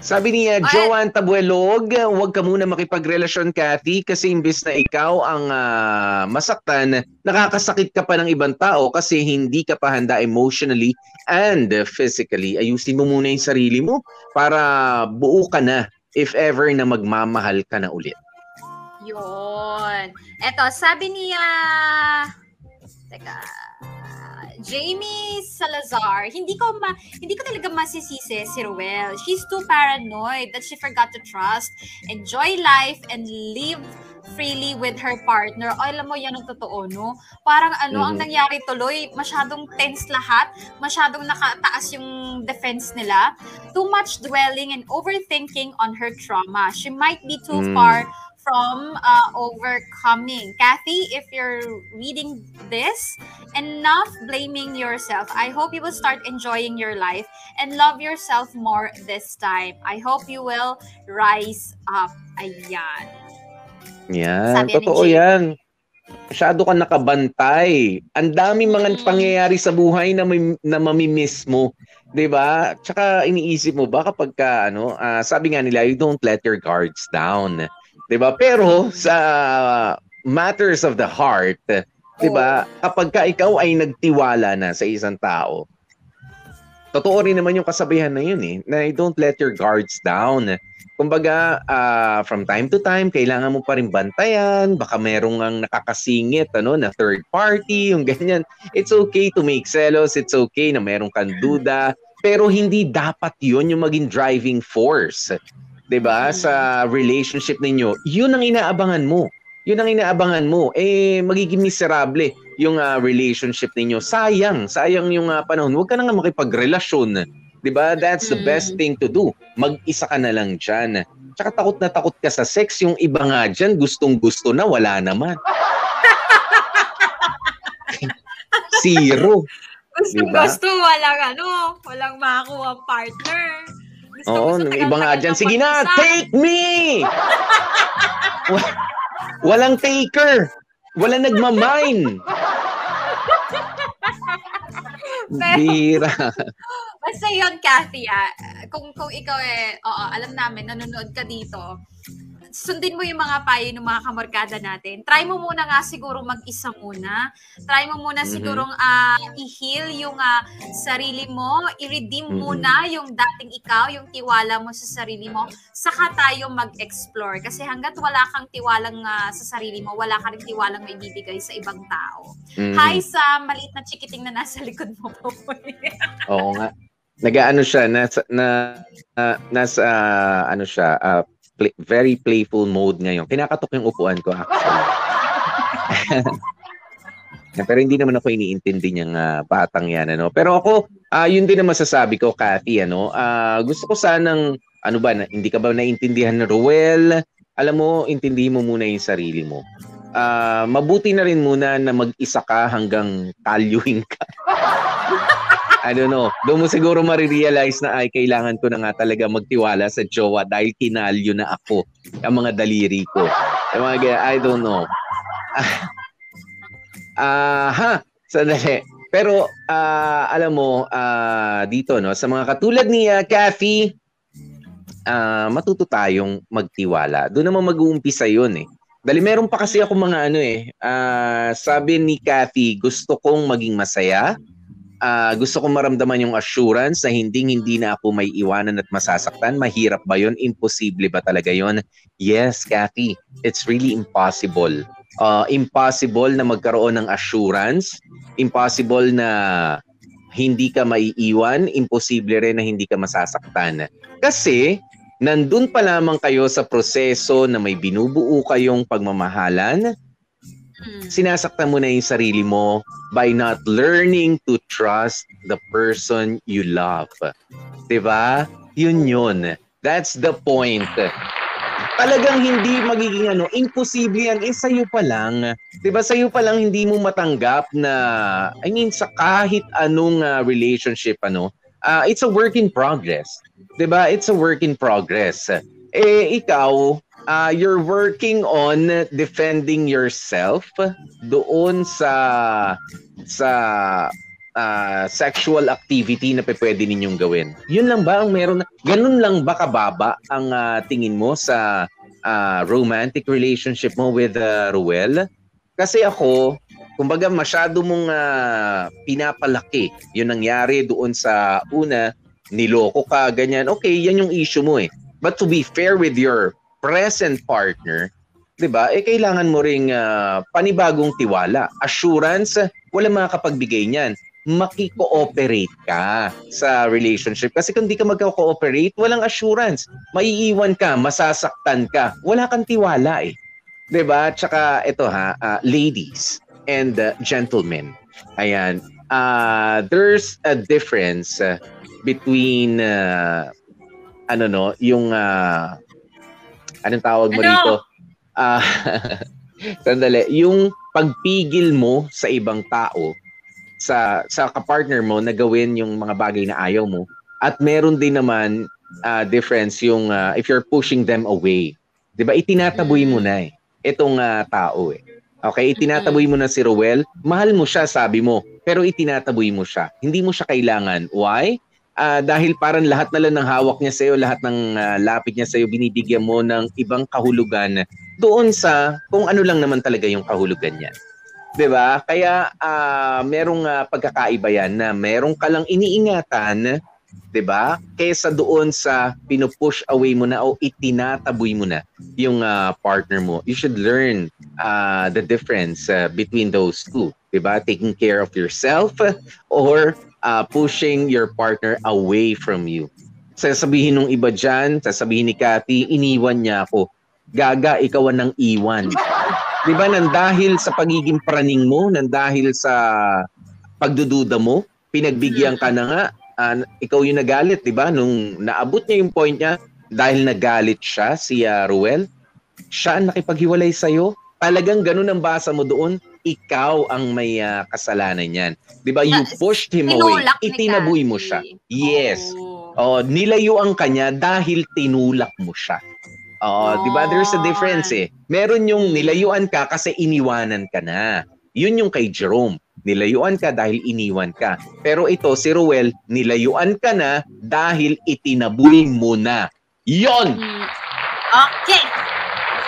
sabi ni uh, Joanne Tabuelog, huwag ka muna makipagrelasyon, Cathy, kasi imbes na ikaw ang ah, masaktan, nakakasakit ka pa ng ibang tao kasi hindi ka pa handa emotionally and physically. Ayusin mo muna yung sarili mo para buo ka na if ever na magmamahal ka na ulit. Yun. Eto, sabi niya, teka, Jamie Salazar, hindi ko ma hindi ko talaga masisisi si Ruel. She's too paranoid that she forgot to trust, enjoy life, and live freely with her partner. Ay, alam mo, yan ang totoo, no? Parang ano, ang Mhm. nangyari tuloy, masyadong tense lahat, masyadong nakataas yung defense nila, too much dwelling and overthinking on her trauma. She might be too Mm. far from uh, overcoming. Kathy, if you're reading this, enough blaming yourself. I hope you will start enjoying your life and love yourself more this time. I hope you will rise up. Ayan. Yan, Sabi ni totoo Jay. yan. Masyado ka nakabantay. Ang daming mga pangyayari sa buhay na, may, na mamimiss mo. ba? Tsaka iniisip mo ba kapag ka, ano, ah, sabi nga nila, you don't let your guards down. ba? Pero sa matters of the heart, 'Di ba? Kapag ka ikaw ay nagtiwala na sa isang tao, totoo rin naman yung kasabihan na yun eh, na don't let your guards down. Kumbaga, ah, from time to time, kailangan mo pa rin bantayan, baka merong ang nakakasingit, ano, na third party, yung [LAUGHS] ganyan. It's okay to make selos, it's okay na merong kang duda, pero hindi dapat yun yung maging driving force. 'Di ba Sa relationship ninyo, yun ang inaabangan mo. Yun ang inaabangan mo. Eh, magiging miserable yung ah, relationship ninyo. Sayang. Sayang yung ah, panahon. Huwag ka na nga makipagrelasyon. 'Di ba That's the best thing to do. Mag-isa ka na lang dyan. Tsaka takot na takot ka sa sex. Yung iba nga dyan, gustong gusto na, wala naman. [LAUGHS] Zero. Gusto, Diba? gusto, walang ano, walang makakuha partner. Gusto, Oo, gusto, nung iba nga dyan, sige na, take me! [LAUGHS] Wa- Walang taker. Walang nagmamine. Pero- Bira. Basta yun, Kathy, ah, kung, kung ikaw eh, oo, alam namin, nanonood ka dito, sundin mo yung mga payo ng mga kamarkada natin. Try mo muna nga siguro mag-isa muna. Try mo muna Mhm. sigurong ah, i-heal yung ah, sarili mo, i-redeem Mhm. muna yung dating ikaw, yung tiwala mo sa sarili mo. Saka tayo mag-explore. Kasi hanggat wala kang tiwalang ah, sa sarili mo, wala ka rin tiwalang may bibigay sa ibang tao. Mhm. Hi sa maliit na chikiting na nasa likod mo po. Oo nga. Nagaano siya nasa na ah, nasa ah, ano siya ah, play- very playful mode ngayon. Kinakatok yung upuan ko actually. [LAUGHS] Pero hindi naman ako iniintindi niyang ah, batang yan ano. Pero ako ah yun din ang masasabi ko Kathy ano. Ah, gusto ko sanang ano ba na, hindi ka ba naintindihan na Ruel? Alam mo, intindihin mo muna yung sarili mo. Ah, mabuti na rin muna na mag-isa ka hanggang kalyuhin ka. [LAUGHS] I don't know. Doon mo siguro marirealize na ay kailangan ko na nga talaga magtiwala sa jowa dahil kinalyo na ako ang mga daliri ko. Yung mga ganyan, I don't know. [LAUGHS] Ah, ha, sandali. Pero ah, alam mo ah, dito no sa mga katulad ni uh, Kathy ah, matuto tayong magtiwala. Doon naman mag-uumpisa 'yun eh. Dali meron pa kasi ako mga ano eh. ah, sabi ni Kathy, gusto kong maging masaya. Ah, gusto kong maramdaman yung assurance na hindi hindi na ako may iwanan at masasaktan. Mahirap ba 'yon? Imposible ba talaga 'yon? Yes, Kathy. It's really impossible. Ah, impossible na magkaroon ng assurance. Impossible na hindi ka maiiwan. Imposible rin na hindi ka masasaktan. Kasi nandun pa lamang kayo sa proseso na may binubuo kayong pagmamahalan, sinasaktan mo na yung sarili mo by not learning to trust the person you love. 'Di ba? Yun yun. That's the point. Talagang hindi magiging ano, imposible yan. Eh, sa'yo pa lang. 'Di ba sa'yo pa lang hindi mo matanggap na, I mean, sa kahit anong ah, relationship, ano, ah, it's a work in progress. 'Di ba It's a work in progress. Eh, ikaw, ah, you're working on defending yourself doon sa sa ah, sexual activity na pwede ninyong gawin. Yun lang ba ang meron? Ganun lang ba kababa ang ah, tingin mo sa ah, romantic relationship mo with ah, Ruel? Kasi ako, kumbaga masyado mong ah, pinapalaki yung nangyari doon sa una, niloko ka, ganyan. Okay, yan yung issue mo eh. But to be fair with your present partner, 'di ba? Eh kailangan mo ring ah, panibagong tiwala, assurance, wala makakapagbigay niyan. Maki-cooperate ka sa relationship kasi kung di ka magko-cooperate, walang assurance. Maiiwan ka, masasaktan ka, wala kang tiwala eh. 'Di ba? Tsaka ito ha, ah, ladies and ah, gentlemen. Ayan, ah, there's a difference ah, between ah, ano no, yung ah, anong tawag mo Ano? dito? Ah, [LAUGHS] sandali, yung pagpigil mo sa ibang tao sa sa kapartner mo na gawin yung mga bagay na ayaw mo at meron din naman ah, difference yung ah, if you're pushing them away. 'Di ba? Itinataboy mo na eh itong ah, tao eh. Okay, itinataboy mo na si Rowel. Mahal mo siya, sabi mo. Pero itinataboy mo siya. Hindi mo siya kailangan. Why? Ah, dahil parang lahat na lang ng hawak niya sa'yo, lahat ng ah, lapit niya sa'yo, binibigyan mo ng ibang kahulugan doon sa kung ano lang naman talaga yung kahulugan niya. 'Di ba? Kaya ah, merong ah, pagkakaiba yan na merong ka lang iniingatan, 'di ba? Kaysa doon sa pinupush away mo na o itinataboy mo na yung ah, partner mo. You should learn ah, the difference ah, between those two, 'di ba? Taking care of yourself or ah, pushing your partner away from you. Sasabihin nung iba dyan, sasabihin ni Cathy, iniwan niya ako. Gaga, ikaw ang iwan. Di ba, nang dahil sa pagiging praning mo, nang dahil sa pagdududa mo, pinagbigyan ka na nga, ah, ikaw yung nagalit, di ba? Nung naabot niya yung point niya, dahil nagalit siya, si ah, Ruel, siya ang nakipaghiwalay sa'yo. Talagang ganun ang basa mo doon, ikaw ang may ah, kasalanan yan. Di ba? You pushed him away. Itinaboy mo siya. Yes. Oo. Oh, nilayuan ka niya dahil tinulak mo siya. Oo, 'di ba? There's a difference eh. Meron yung nilayuan ka kasi iniwanan ka na. Yun yung kay Jerome. Nilayuan ka dahil iniwan ka. Pero ito, si Ruel, nilayuan ka na dahil itinaboy mo na. Yon! Mm. Okay.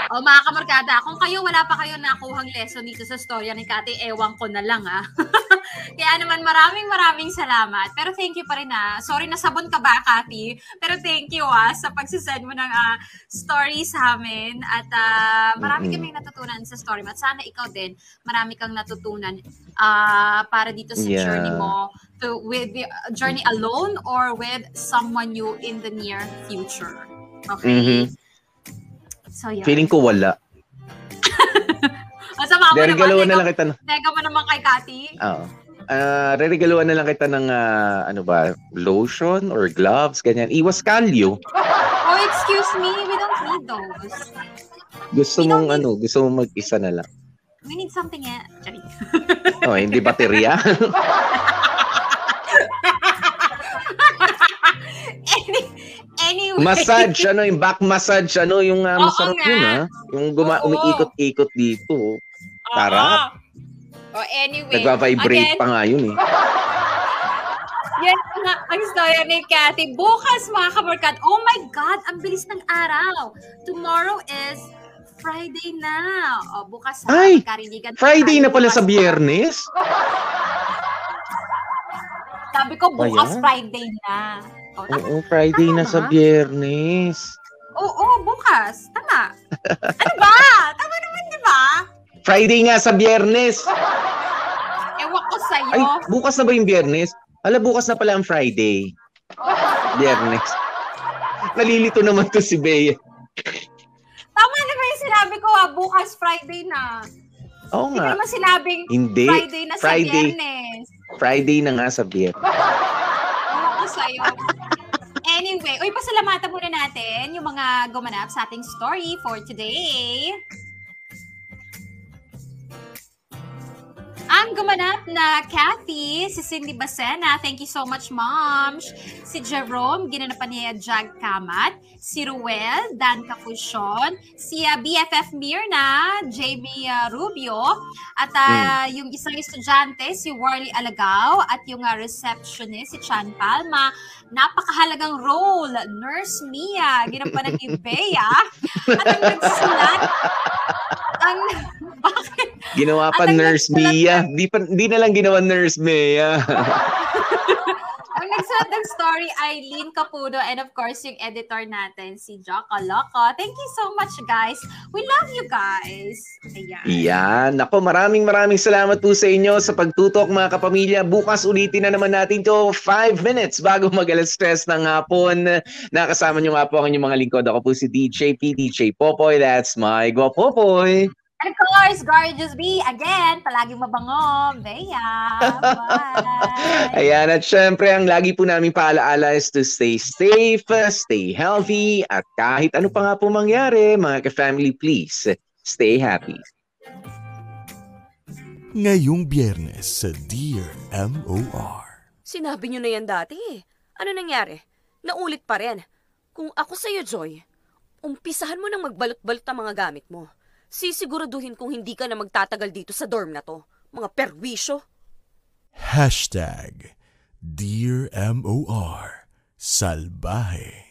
O mga kamarkada, kung kayo wala pa kayo nakuhang lesson dito sa storya ni Kati, ewan ko na lang ah. [LAUGHS] Kaya naman maraming maraming salamat. Pero thank you pa rin ah. Sorry nasabon ka ba, Kati? Pero thank you ah sa pagsisend mo ng ah, story sa amin. At ah, marami kaming natutunan sa story mo. At sana ikaw din, marami kang natutunan ah, para dito sa Yeah. journey mo to with the journey alone or with someone new in the near future. Okay? Mhm. So, yun. Feeling ko wala. [LAUGHS] Masama mo naman. Na lang kita ng... tega mo naman kay Kati. Oo. Ah, reregaluhan na lang kita ng ah, ano ba, lotion or gloves, ganyan. Iwas kalyo. [LAUGHS] Oh, excuse me. We don't need those. Gusto mong ano, gusto mong mag-isa na lang. We need something eh. Oh, hindi baterya. [LAUGHS] massage, ano, yung back massage, ano, yung Oo masarap nga. yun, ah. Yung guma- Oo. umiikot-ikot dito. oh. Oo. Sarap. Oh, anyway. Nagva-vibrate Again, pa nga yun, eh. [LAUGHS] Yan nga ang storya ni Cathy. Bukas, mga kamarkat. Oh my God, ang bilis ng araw. Tomorrow is Friday na. O, bukas ha, Ay, magkarinigan Friday na pala sa biyernes. Sabi ko, bukas Ayan. Friday na. O, tama. Oo, Friday na sa ba? biyernes. Oo, bukas. Tama. ano ba? Tama naman, di ba? Friday nga sa biyernes. Ewan ko sa'yo. Ay, bukas na ba yung biyernes? Ala, bukas na pala ang Friday. Biyernes. Nalilito naman to si Bea. Tama naman yung sinabi ko, ah, bukas Friday na. Oo Hindi nga. naman sinabing Hindi. Friday na sa Friday. biyernes. Friday na nga sa biyernes. Sa'yo. Anyway, uy, pasalamatan muna natin yung mga gumanap sa ating story for today. Ang gumanap na Kathy, si Cindy Basena. Thank you so much, Mom. Si Jerome, ginanapan niya Jag Kamat. Si Ruel, Dan Capusyon. Si uh, BFF Mirna, Jamie uh, Rubio. At uh, yung isang estudyante, si Warley Alagaw. At yung uh, receptionist, si Chan Palma. Napakahalagang role, Nurse Mia, ginampanan ni Bea. At ang nagsulat, [LAUGHS] ang, bakit? Ginawa pa Nurse Mia. Di, pa, di na lang ginawa Nurse Mia. [LAUGHS] Nagsulat ng story, Eileen Capudo, and of course, yung editor natin, si Jocko Loco. Thank you so much, guys. We love you guys. Ayan. Yan. Ako, maraming maraming salamat po sa inyo sa pagtutok mga kapamilya. Bukas ulitin na naman natin to 5 minutes bago [LAUGHS] mag alas stress ng hapon. Nakasama nyo nga po ang inyong mga lingkod. Ako po si DJ P, DJ Popoy. That's my Go Popoy. And of course, Gorgeous B, again, palaging mabango. Bea. Bye. Ayan, at syempre, ang lagi po namin paalaala is to stay safe, stay healthy, at kahit ano pa nga po mangyari, mga ka-family, please, stay happy. Ngayong biyernes sa Dear MOR. Sinabi niyo na yan dati. eh. Ano nangyari? Naulit pa rin. Kung ako sa'yo, Joy, umpisahan mo nang magbalot-balot ang mga gamit mo. Sisiguraduhin kung hindi ka na magtatagal dito sa dorm na to. Mga perwisyo. Hashtag Dear MOR Salbahe.